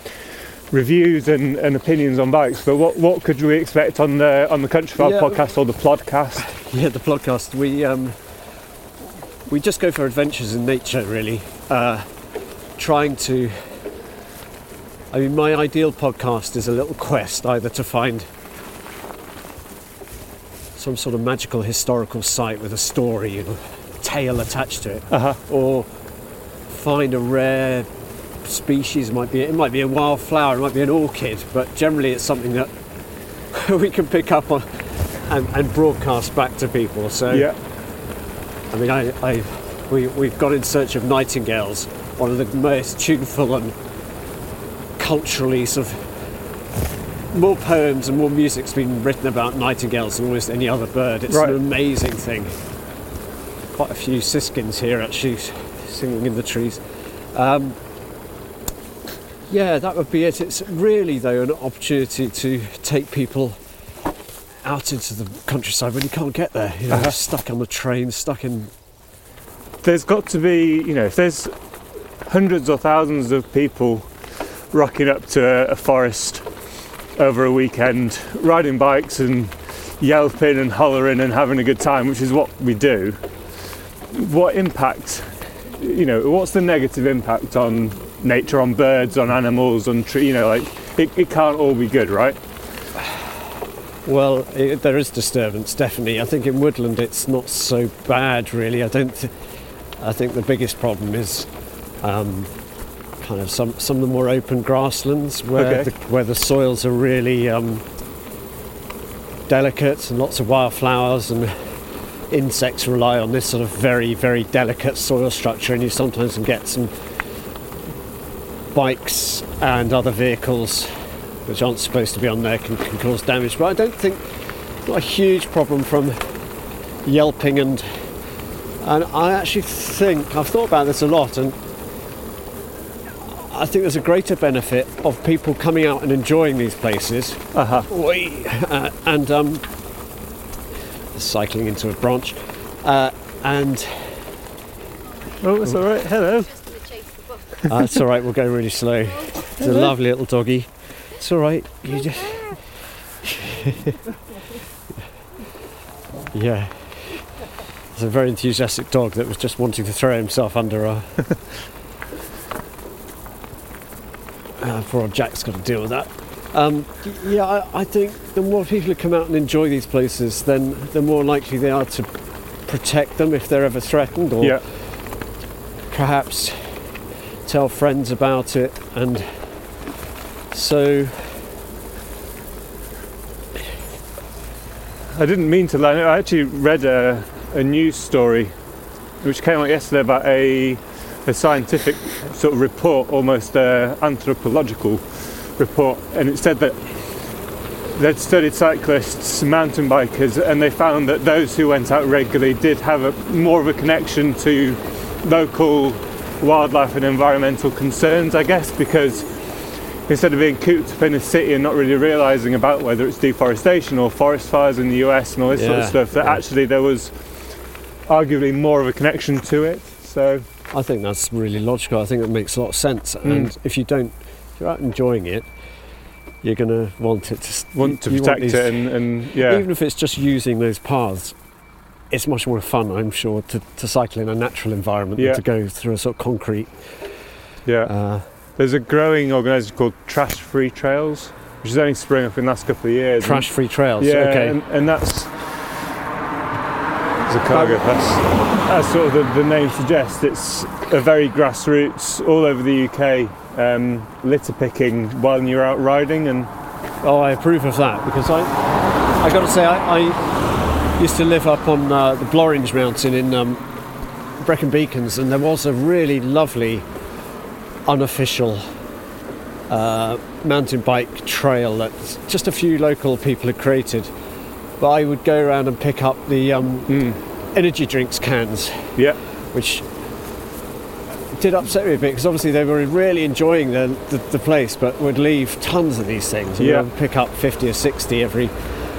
reviews and, and opinions on bikes. But what, what could we expect on the on the Countryfile Yeah. podcast or the Plodcast? Yeah, the podcast. We um, we just go for adventures in nature, really. Uh, trying to. I mean, my ideal podcast is a little quest, either to find some sort of magical historical site with a story and a tale attached to it, Uh-huh. or find a rare species. It might be it might be a wildflower, it might be an orchid, but generally it's something that we can pick up on and, and broadcast back to people. So Yeah. I mean, I, I we we've gone in search of nightingales, one of the most tuneful and culturally sort of more poems and more music's been written about nightingales than almost any other bird. It's Right. an amazing thing. Quite a few siskins here actually singing in the trees. Um, yeah, that would be it. It's really though an opportunity to take people out into the countryside when you can't get there. You know, Uh-huh. stuck on the train, stuck in. there's got to be, you know, if there's hundreds or thousands of people rocking up to a, forest over a weekend, riding bikes and yelping and hollering and having a good time, which is what we do, what impact, you know, what's the negative impact on nature, on birds, on animals, on trees, you know, like it, it can't all be good, right? Well, it, there is disturbance, definitely. I think in woodland it's not so bad, really. I don't. Th- I think the biggest problem is um, kind of some some of the more open grasslands where Okay. the, where the soils are really um, delicate and lots of wildflowers and insects rely on this sort of very very delicate soil structure, and you sometimes can get some bikes and other vehicles which aren't supposed to be on there can, can cause damage. But I don't think not a huge problem from yelping and and I actually think I've thought about this a lot and I think there's a greater benefit of people coming out and enjoying these places Uh huh. Oi. Uh, and um, cycling into a branch uh, and Oh, it's all right. Hello. uh, it's all right we'll go really slow it's a lovely little doggy it's all right you just yeah it's a very enthusiastic dog that was just wanting to throw himself under a uh, poor old Jack's got to deal with that um, yeah I, I think the more people who come out and enjoy these places then the more likely they are to protect them if they're ever threatened or Yeah. perhaps tell friends about it and so I didn't mean to lie. I actually read a, a news story which came out yesterday about a, a scientific sort of report, almost uh, anthropological report, and it said that they'd studied cyclists, mountain bikers, and they found that those who went out regularly did have a, more of a connection to local wildlife and environmental concerns, I guess, because instead of being cooped up in a city and not really realizing about whether it's deforestation or forest fires in the US and all this sort of stuff, that yeah. actually there was arguably more of a connection to it. So, I think that's really logical I think it makes a lot of sense and if you don't if you're out enjoying it you're going to want it to want to protect these- it and, and yeah. even if it's just using those paths it's much more fun I'm sure to, to cycle in a natural environment Yeah. than to go through a sort of concrete yeah. uh, There's a growing organisation called Trash Free Trails, which has only sprung up in the last couple of years. trash free trails Yeah, okay and, and that's there's a cargo That's, as sort of the, the name suggests. It's a very grassroots, all over the UK, um, litter picking while you're out riding, and Oh, I approve of that because I, I got to say, I, I used to live up on uh, the Blorenge Mountain in um, Brecon Beacons, and there was a really lovely, unofficial uh, mountain bike trail that just a few local people had created. But I would go around and pick up the um, energy drinks cans, yeah, which did upset me a bit because obviously they were really enjoying the, the, the place, but would leave tons of these things. And Yeah. would pick up 50 or 60 every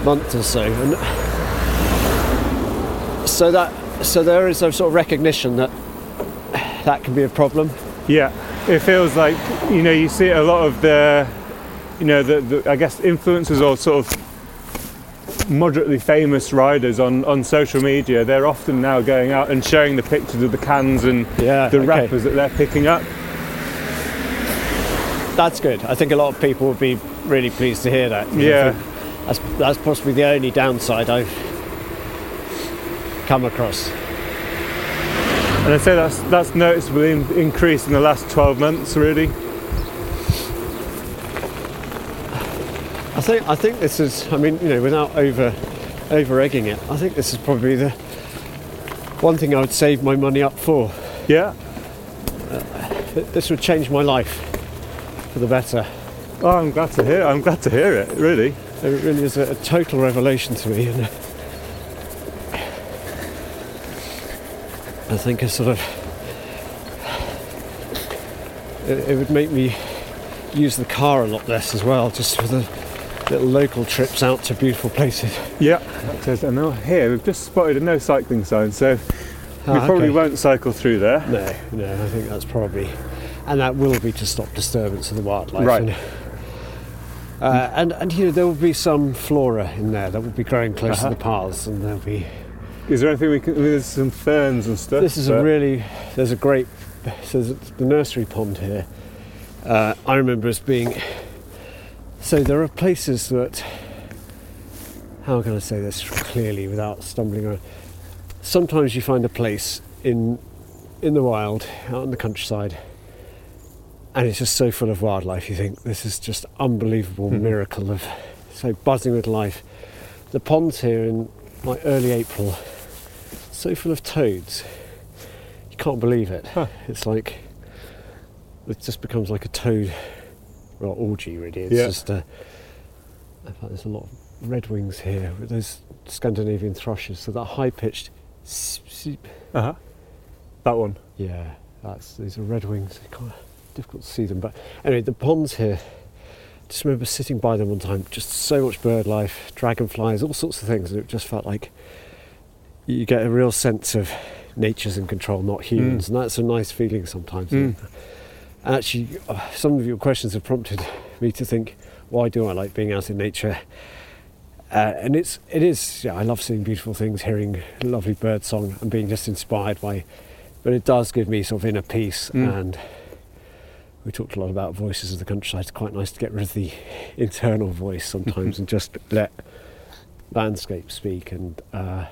month or so. And so that so there is a sort of recognition that that can be a problem. yeah. It feels like you know you see a lot of the, you know, the, the I guess influencers or sort of moderately famous riders on, on social media. They're often now going out and showing the pictures of the cans and Yeah, the okay. wrappers that they're picking up. That's good. I think a lot of people would be really pleased to hear that. Yeah. That's, that's possibly the only downside I've come across. And I'd say that's that's noticeably in, increased in the last 12 months, really. I think I think this is. I mean, you know, without over over egging it, I think this is probably the one thing I would save my money up for. Yeah. Th- This would change my life for the better. Oh, I'm glad to hear. I'm glad to hear it. Really. It really is a, a total revelation to me, and I think a sort of it, it would make me use the car a lot less as well, just for the little local trips out to beautiful places. Yeah, says, and now here we've just spotted a no cycling sign, so we Ah, probably okay. won't cycle through there. No, no, I think that's probably, and that will be to stop disturbance of the wildlife. Right. And, uh, and and you know there will be some flora in there that will be growing close Uh-huh. to the paths, and there'll be. Is there anything we can? There's some ferns and stuff. This is a really there's a great so there's the nursery pond here. Uh, I remember as being so there are places that how can I say this clearly without stumbling around. Sometimes you find a place in in the wild out in the countryside and it's just so full of wildlife you think this is just unbelievable Mhm. miracle of so buzzing with life. The ponds here in like early April so full of toads. You can't believe it. Huh. It's like it just becomes like a toad well, orgy really. It's Yeah. just uh, there's a lot of redwings here with those Scandinavian thrushes. So that high pitched Uh-huh. That one. yeah, that's these are redwings. Kind of difficult to see them, but anyway, the ponds here. Just remember sitting by them one time. Just so much bird life, dragonflies, all sorts of things, and it just felt like you get a real sense of nature's in control, not humans, and that's a nice feeling sometimes. Mm. Actually, some of your questions have prompted me to think, why do I like being out in nature? Uh, and it's it is yeah, I love seeing beautiful things, hearing lovely bird song, and being just inspired by. But it does give me sort of inner peace, Mm. and we talked a lot about voices of the countryside. It's quite nice to get rid of the internal voice sometimes and just let landscape speak and uh,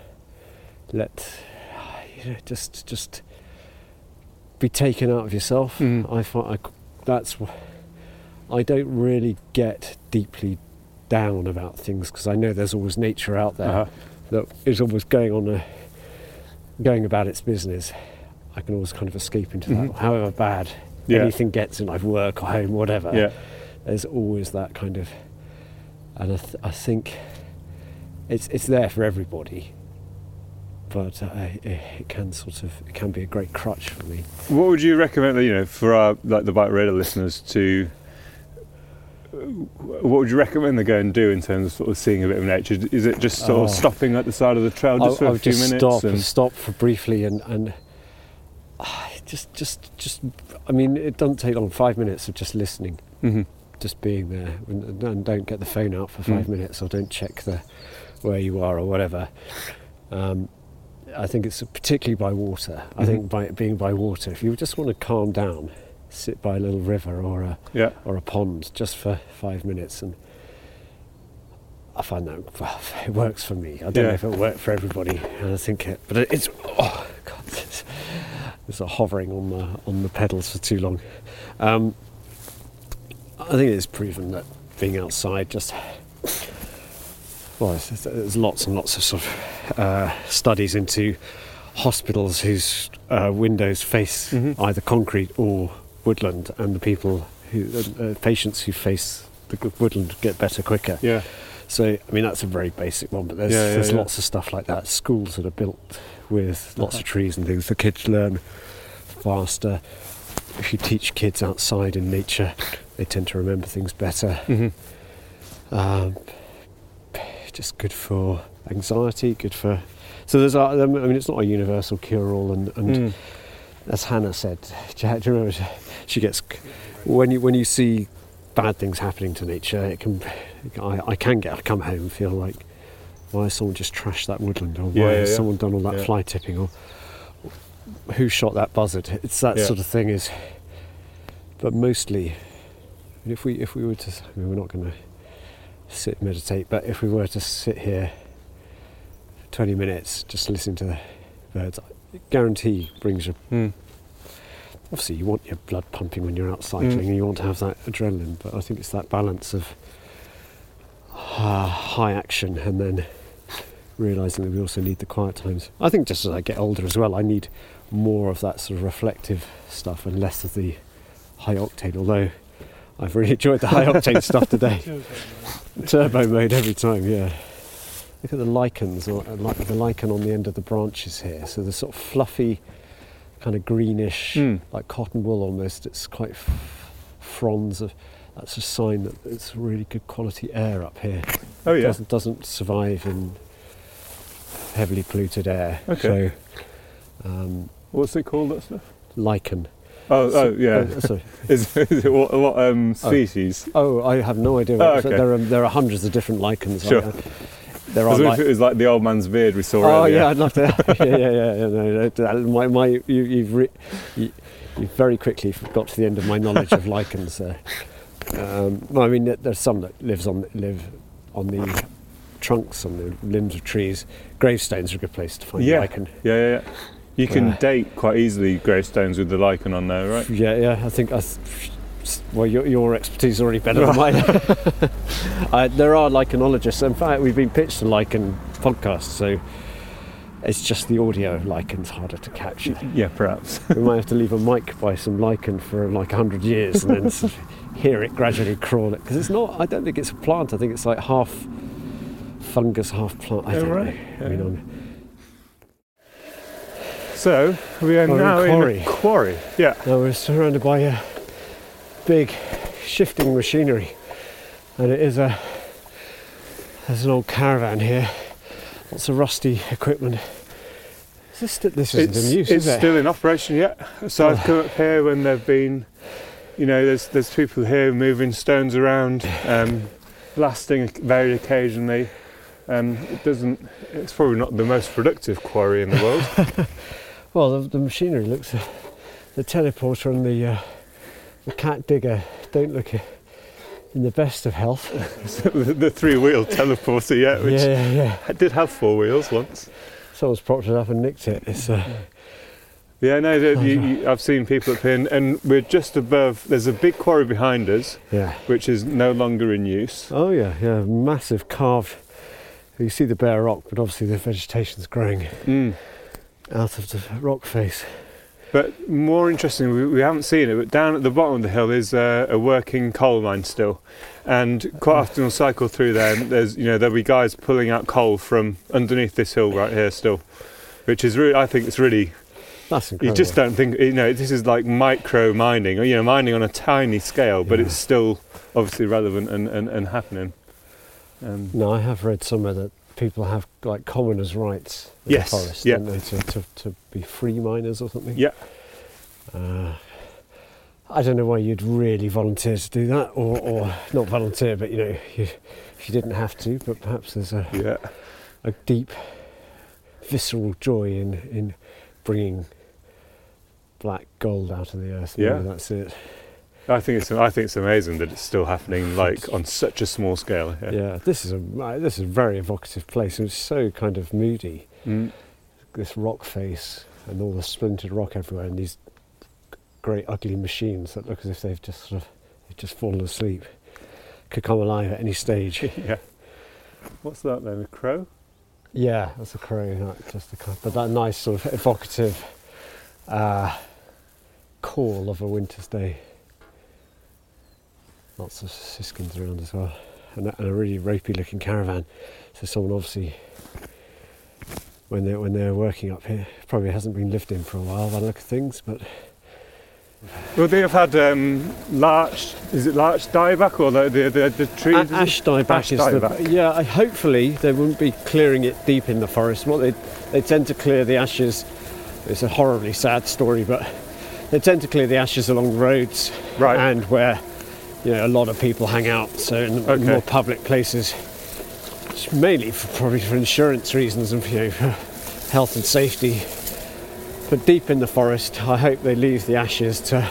let you know, just just be taken out of yourself. Mm. I find I, that's I don't really get deeply down about things because I know there's always nature out there Uh-huh. that is always going on a, going about its business. I can always kind of escape into that, however bad Yeah. anything gets in life, work or home, whatever. Yeah. There's always that kind of, and I, th- I think it's it's there for everybody, but uh, it, it can sort of it can be a great crutch for me. What would you recommend? You know, for our like the bike radar listeners to. What would you recommend they go and do in terms of sort of seeing a bit of nature? Is it just sort Oh. of stopping at the side of the trail just I, for a few just minutes? stop and, stop for briefly and and ah, just just just I mean it doesn't take long five minutes of just listening Mhm. just being there and, and don't get the phone out for five Mm. minutes or don't check the where you are or whatever um, I think it's particularly by water I Mhm. think by being by water if you just want to calm down sit by a little river or a Yeah. or a pond just for five minutes and I find that well, it works for me. I don't Yeah. know if it'll work for everybody, and I think it, but it's oh god, it's, it's hovering on the on the pedals for too long. Um, I think it's proven that being outside just well, there's, there's lots and lots of sort of uh, studies into hospitals whose uh, windows face Mhm. either concrete or woodland, and the people who uh, uh, patients who face the woodland get better quicker. Yeah. So, I mean, that's a very basic one, but there's, Yeah, yeah, there's yeah. lots of stuff like that. Schools that are built with lots of trees and things. The kids learn faster. If you teach kids outside in nature, they tend to remember things better. hmm Um, just good for anxiety, good for. So there's, a, I mean, it's not a universal cure-all, and, and Mm. as Hannah said, do you, remember? She gets when you when you see bad things happening to nature, it can. I, I can get. I come home and feel like, why has someone just trashed that woodland, or why Yeah, yeah, has yeah. someone done all that fly tipping, or who shot that buzzard? It's that sort of thing. Is, but mostly, if we if we were to, I mean, we're not going to sit and meditate, but if we were to sit here, for twenty minutes, just listening to the birds, I guarantee brings you Mm. obviously you want your blood pumping when you're out cycling Mm. and you want to have that adrenaline but i think it's that balance of uh, high action and then realizing that we also need the quiet times i think just as i get older as well i need more of that sort of reflective stuff and less of the high octane although i've really enjoyed the high octane stuff today turbo mode every time yeah look at the lichens or uh, like the lichen on the end of the branches here so the sort of fluffy kind of greenish Mm. like cotton wool almost. It's quite f- fronds of that's a sign that it's really good quality air up here. Oh yeah. Doesn't doesn't survive in heavily polluted air. Okay. So, um, What's it called? That stuff? lichen. Oh, oh yeah. Uh, sorry. is, is it what, what um, species? Oh, I have no idea. Oh, What okay. There are there are hundreds of different lichens. Sure. Like, there are like, it was like the old man's beard we saw Oh earlier. yeah, I'd love to. yeah, yeah, yeah. yeah, no, no, my, my, you, you've re, you, you very quickly got to the end of my knowledge of lichens there. Um, well, I mean, there's some that lives on live on the trunks, on the limbs of trees. Gravestones are a good place to find Yeah. lichen. Yeah, yeah, yeah. You can Uh, date quite easily gravestones with the lichen on there, right? Yeah, yeah. I think I. th- Well, your, your expertise is already better than mine. uh, there are lichenologists. In fact, we've been pitched a lichen podcast, so it's just the audio lichens harder to capture. Yeah, perhaps. we might have to leave a mic by some lichen for like 100 years and then sort of hear it gradually crawl it because it's not i don't think it's a plant i think it's like half fungus half plant i Oh, don't right. know Yeah. I'm- So we are We're in now in a quarry. Yeah. now we're surrounded by a big shifting machinery and it is a there's an old caravan here lots of rusty equipment is this, sti- this isn't It's, in use it's is it still in operation yet. So I've come up here when there've been, you know, there's there's people here moving stones around, um, blasting very occasionally. Um, it doesn't. It's probably not the most productive quarry in the world. Well, the, the machinery looks. The teleporter and the uh, the cat digger don't look in the best of health. the, the three-wheel teleporter, yeah, which yeah, yeah. I did have four wheels once. Someone's propped it up and nicked it. It's uh, Yeah, no, you, you, I've seen people up here, and, and we're just above. There's a big quarry behind us, yeah. which is no longer in use. Oh yeah, yeah. Massive carved. You see the bare rock, but obviously the vegetation's growing Mm. out of the rock face. But more interesting, we, we haven't seen it, but down at the bottom of the hill is uh, a working coal mine still. And quite often we'll cycle through there and there's, you know, there'll be guys pulling out coal from underneath this hill right here still. Which is really, I think it's really, That's you just don't think, you know, this is like micro mining, or, you know, mining on a tiny scale, but Yeah. it's still obviously relevant and, and, and happening. Um, No, I have read somewhere that people have like commoners' rights in Yes, the forest, yeah. they, to, to, to be free miners or something. yeah, Uh, I don't know why you'd really volunteer to do that, or, or not volunteer, but you know, you, if you didn't have to, but perhaps there's a, yeah. a deep, visceral joy in, in bringing black gold out of the earth. Maybe Yeah. that's it. I think it's I think it's amazing that it's still happening like on such a small scale. Yeah, Yeah. this is a this is a very evocative place. It's so kind of moody. Mm. This rock face and all the splintered rock everywhere, and these great ugly machines that look as if they've just sort of they've just fallen asleep. Could come alive at any stage. yeah. What's that then? A crow? Yeah, that's a crow. Not just a kind but that nice sort of evocative uh, call of a winter's day. Lots of siskins around as well, and a, and a really ropey-looking caravan. So someone obviously, when they're, when they're working up here, probably hasn't been lived in for a while by the look of things. But Well, they have had um, larch. Is it larch dieback or the the, the, the trees? A- ash dieback Ash is dieback. the yeah. I, hopefully they wouldn't be clearing it deep in the forest. What they they tend to clear the ashes. It's a horribly sad story, but they tend to clear the ashes along roads Right. and where you know a lot of people hang out. So in Okay. more public places, mainly for, probably for insurance reasons and you know for health and safety. But deep in the forest, I hope they leave the ashes to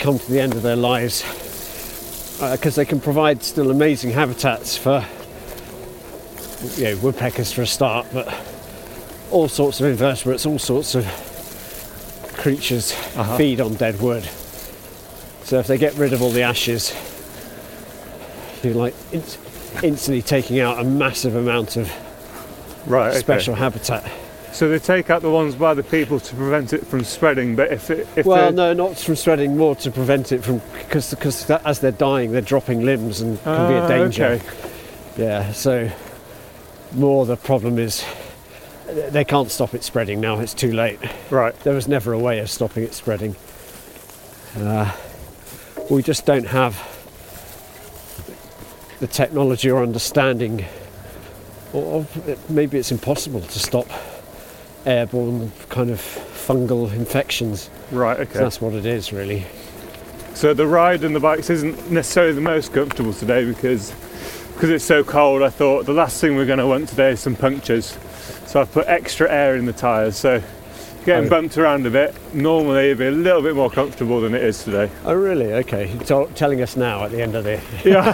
come to the end of their lives because they can provide still amazing habitats for you know, woodpeckers for a start, but all sorts of invertebrates, all sorts of creatures Uh-huh. feed on dead wood. So if they get rid of all the ashes, you're like instantly taking out a massive amount of right. okay. special habitat. So they take out the ones by the people to prevent it from spreading. But if it, if Well, no, not from spreading, more to prevent it from because because as they're dying, they're dropping limbs and can be Ah, a danger. Okay. Yeah, so more the problem is they can't stop it spreading now, it's too late. Right. There was never a way of stopping it spreading. Uh, we just don't have the technology or understanding, or, maybe it's impossible to stop airborne kind of fungal infections. Right. So Okay. that's what it is, really. So the ride and the bikes isn't necessarily the most comfortable today because because it's so cold. I thought the last thing we're going to want today is some punctures. So I've put extra air in the tyres. So getting bumped around a bit. Normally it'd be a little bit more comfortable than it is today. Oh, really? Okay. You're t- telling us now at the end of the. Yeah,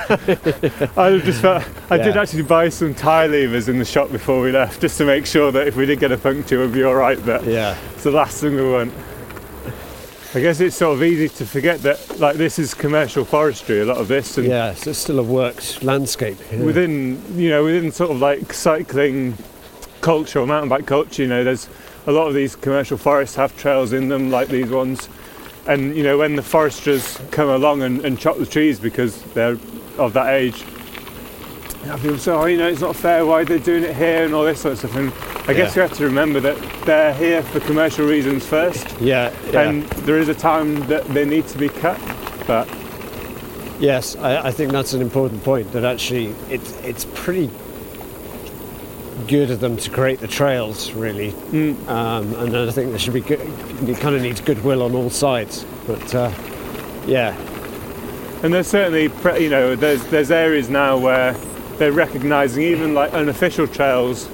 I just felt I did actually buy some tyre levers in the shop before we left, just to make sure that if we did get a puncture, we'd be all right. But Yeah. it's the last thing we want. I guess it's sort of easy to forget that like this is commercial forestry, a lot of this, and Yeah. So it's still a worked landscape. yeah. within you know within sort of like cycling culture or mountain bike culture, you know, there's a lot of these commercial forests have trails in them, like these ones. And you know, when the foresters come along and, and chop the trees because they're of that age, people say, "Oh, you know, it's not fair. Why they're doing it here and all this sort of stuff." And I guess Yeah. you have to remember that they're here for commercial reasons first, Yeah. yeah. and there is a time that they need to be cut. But Yes, I, I think that's an important point. That actually, it's it's pretty good of them to create the trails, really. mm, Um, and I think there should be good. You kind of needs goodwill on all sides. But uh, yeah, And there's certainly, pre- you know, there's there's areas now where they're recognising even like unofficial trails.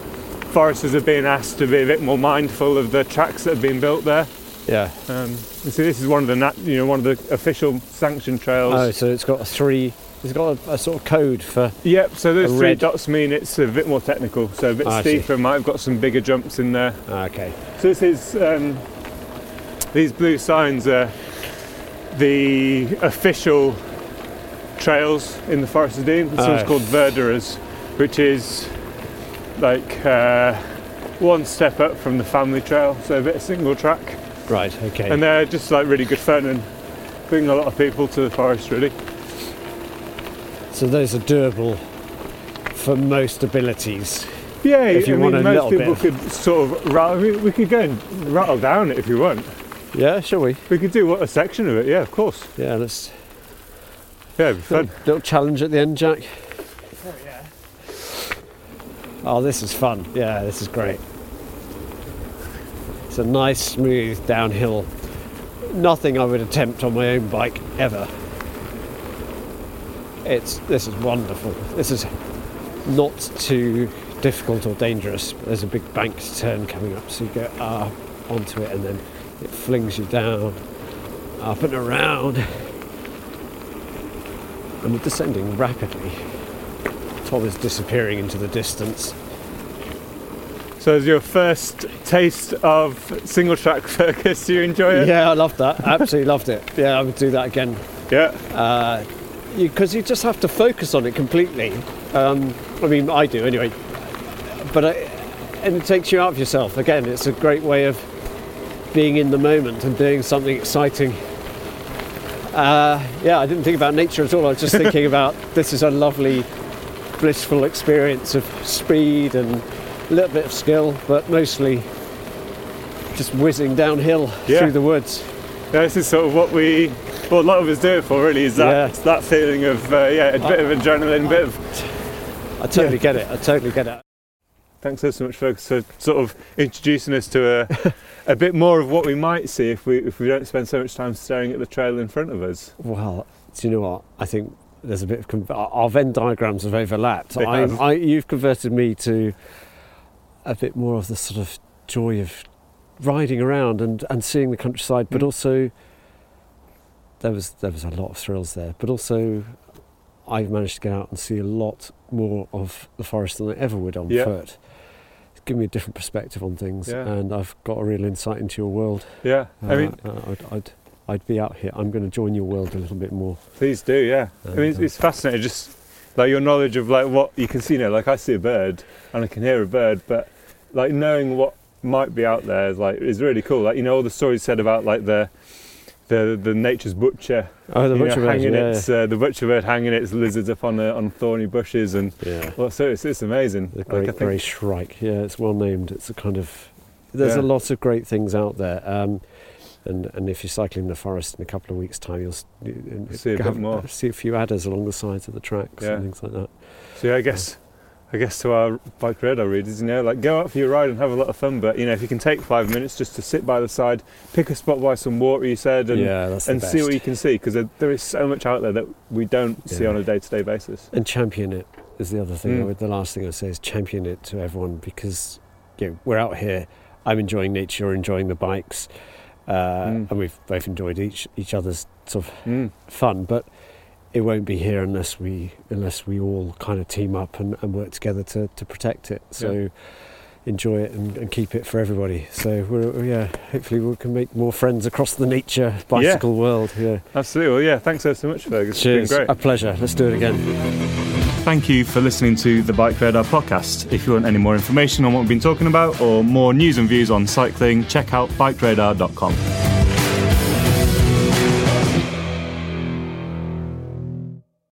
Foresters are being asked to be a bit more mindful of the tracks that have been built there. yeah. Um, see, this is one of the nat- you know one of the official sanctioned trails. Oh, so it's got a three. It's got a, a sort of code for. Yep. So those three red- dots mean it's a bit more technical, so a bit see. steeper. Might have got some bigger jumps in there. ah, Okay. So this is um, these blue signs are the official trails in the Forest of Dean. This one's Oh. called Verderers, which is like uh, one step up from the family trail, so a bit of single track. Right. Okay. And they're just like really good fun and bring a lot of people to the forest really. So those are doable for most abilities. Yeah, If you I want mean, a most little people bit could sort of rattle, I mean, we could go and rattle down it if you want. Yeah. Shall we? We could do what a section of it, yeah, of course. Yeah. Let's. Yeah, it'd be fun. Little, little challenge at the end, Jack. Oh yeah. Oh, this is fun. Yeah, this is great. It's a nice, smooth downhill. Nothing I would attempt on my own bike ever. It's this is wonderful. This is not too difficult or dangerous. There's a big bank turn coming up, so you go up onto it, and then it flings you down, up and around, and we're descending rapidly. Tom is disappearing into the distance. So as your first taste of single track circus, do you enjoy it? Yeah, I loved that. Absolutely loved it. Yeah, I would do that again. Yeah. Uh, Because you, just have to focus on it completely. Um, I mean, I do anyway. But I, and it takes you out of yourself. Again, it's a great way of being in the moment and doing something exciting. Uh, yeah, I didn't think about nature at all. I was just thinking about this is a lovely, blissful experience of speed and a little bit of skill, but mostly just whizzing downhill Yeah. through the woods. Yeah, this is sort of what we, what a lot of us do it for really, is that, Yeah. it's that feeling of, uh, yeah, a bit of adrenaline, a bit of, I totally Yeah. get it. I totally get it. thanks so, so much folks for sort of introducing us to a, a bit more of what we might see if we, if we don't spend so much time staring at the trail in front of us. Well, do you know what? I think there's a bit of our Venn diagrams have overlapped. Have. I, you've converted me to a bit more of the sort of joy of riding around and, and seeing the countryside, but Mm. also there was there was a lot of thrills there. But also, I've managed to get out and see a lot more of the forest than I ever would on Yeah. foot. It's given me a different perspective on things, Yeah. and I've got a real insight into your world. Yeah, I Uh, mean, uh, I'd, I'd I'd be out here. I'm going to join your world a little bit more. please do, yeah. I mean, it's, it's fascinating, just like your knowledge of like what you can see, you know, like I see a bird and I can hear a bird, but like knowing what might be out there is like is really cool. Like you know all the stories said about like the the the nature's butcher, Oh, the you know, butcher bird, hanging yeah. its uh, the butcher bird hanging its lizards up on the, on thorny bushes and yeah. well, so it's, it's amazing. The great think- grey shrike. Yeah, it's well named. It's a kind of. There's Yeah. a lot of great things out there. Um, And, and if you're cycling in the forest in a couple of weeks' time, you'll See a bit have- more. see a few adders along the sides of the tracks Yeah. and things like that. So yeah, I guess I guess to our bike radar readers, you know, like go out for your ride and have a lot of fun. But you know, if you can take five minutes just to sit by the side, pick a spot by some water, you said, and yeah, and see what you can see because there, there is so much out there that we don't see on a day-to-day basis. and champion it is the other thing. I Mm. would, the last thing I'd say is champion it to everyone because you know, we're out here. I'm enjoying nature, you're enjoying the bikes, uh, Mm. and we've both enjoyed each each other's sort of Mm. fun. But it won't be here unless we unless we all kind of team up and, and work together to, to protect it. So Yeah. enjoy it and, and keep it for everybody. So we're yeah, hopefully we can make more friends across the nature bicycle world. Yeah. Absolutely. Well, yeah. Thanks so much, Fergus. Cheers. It's been A pleasure. Let's do it again. Thank you for listening to the Bike Radar podcast. If you want any more information on what we've been talking about or more news and views on cycling, check out bikeradar.com.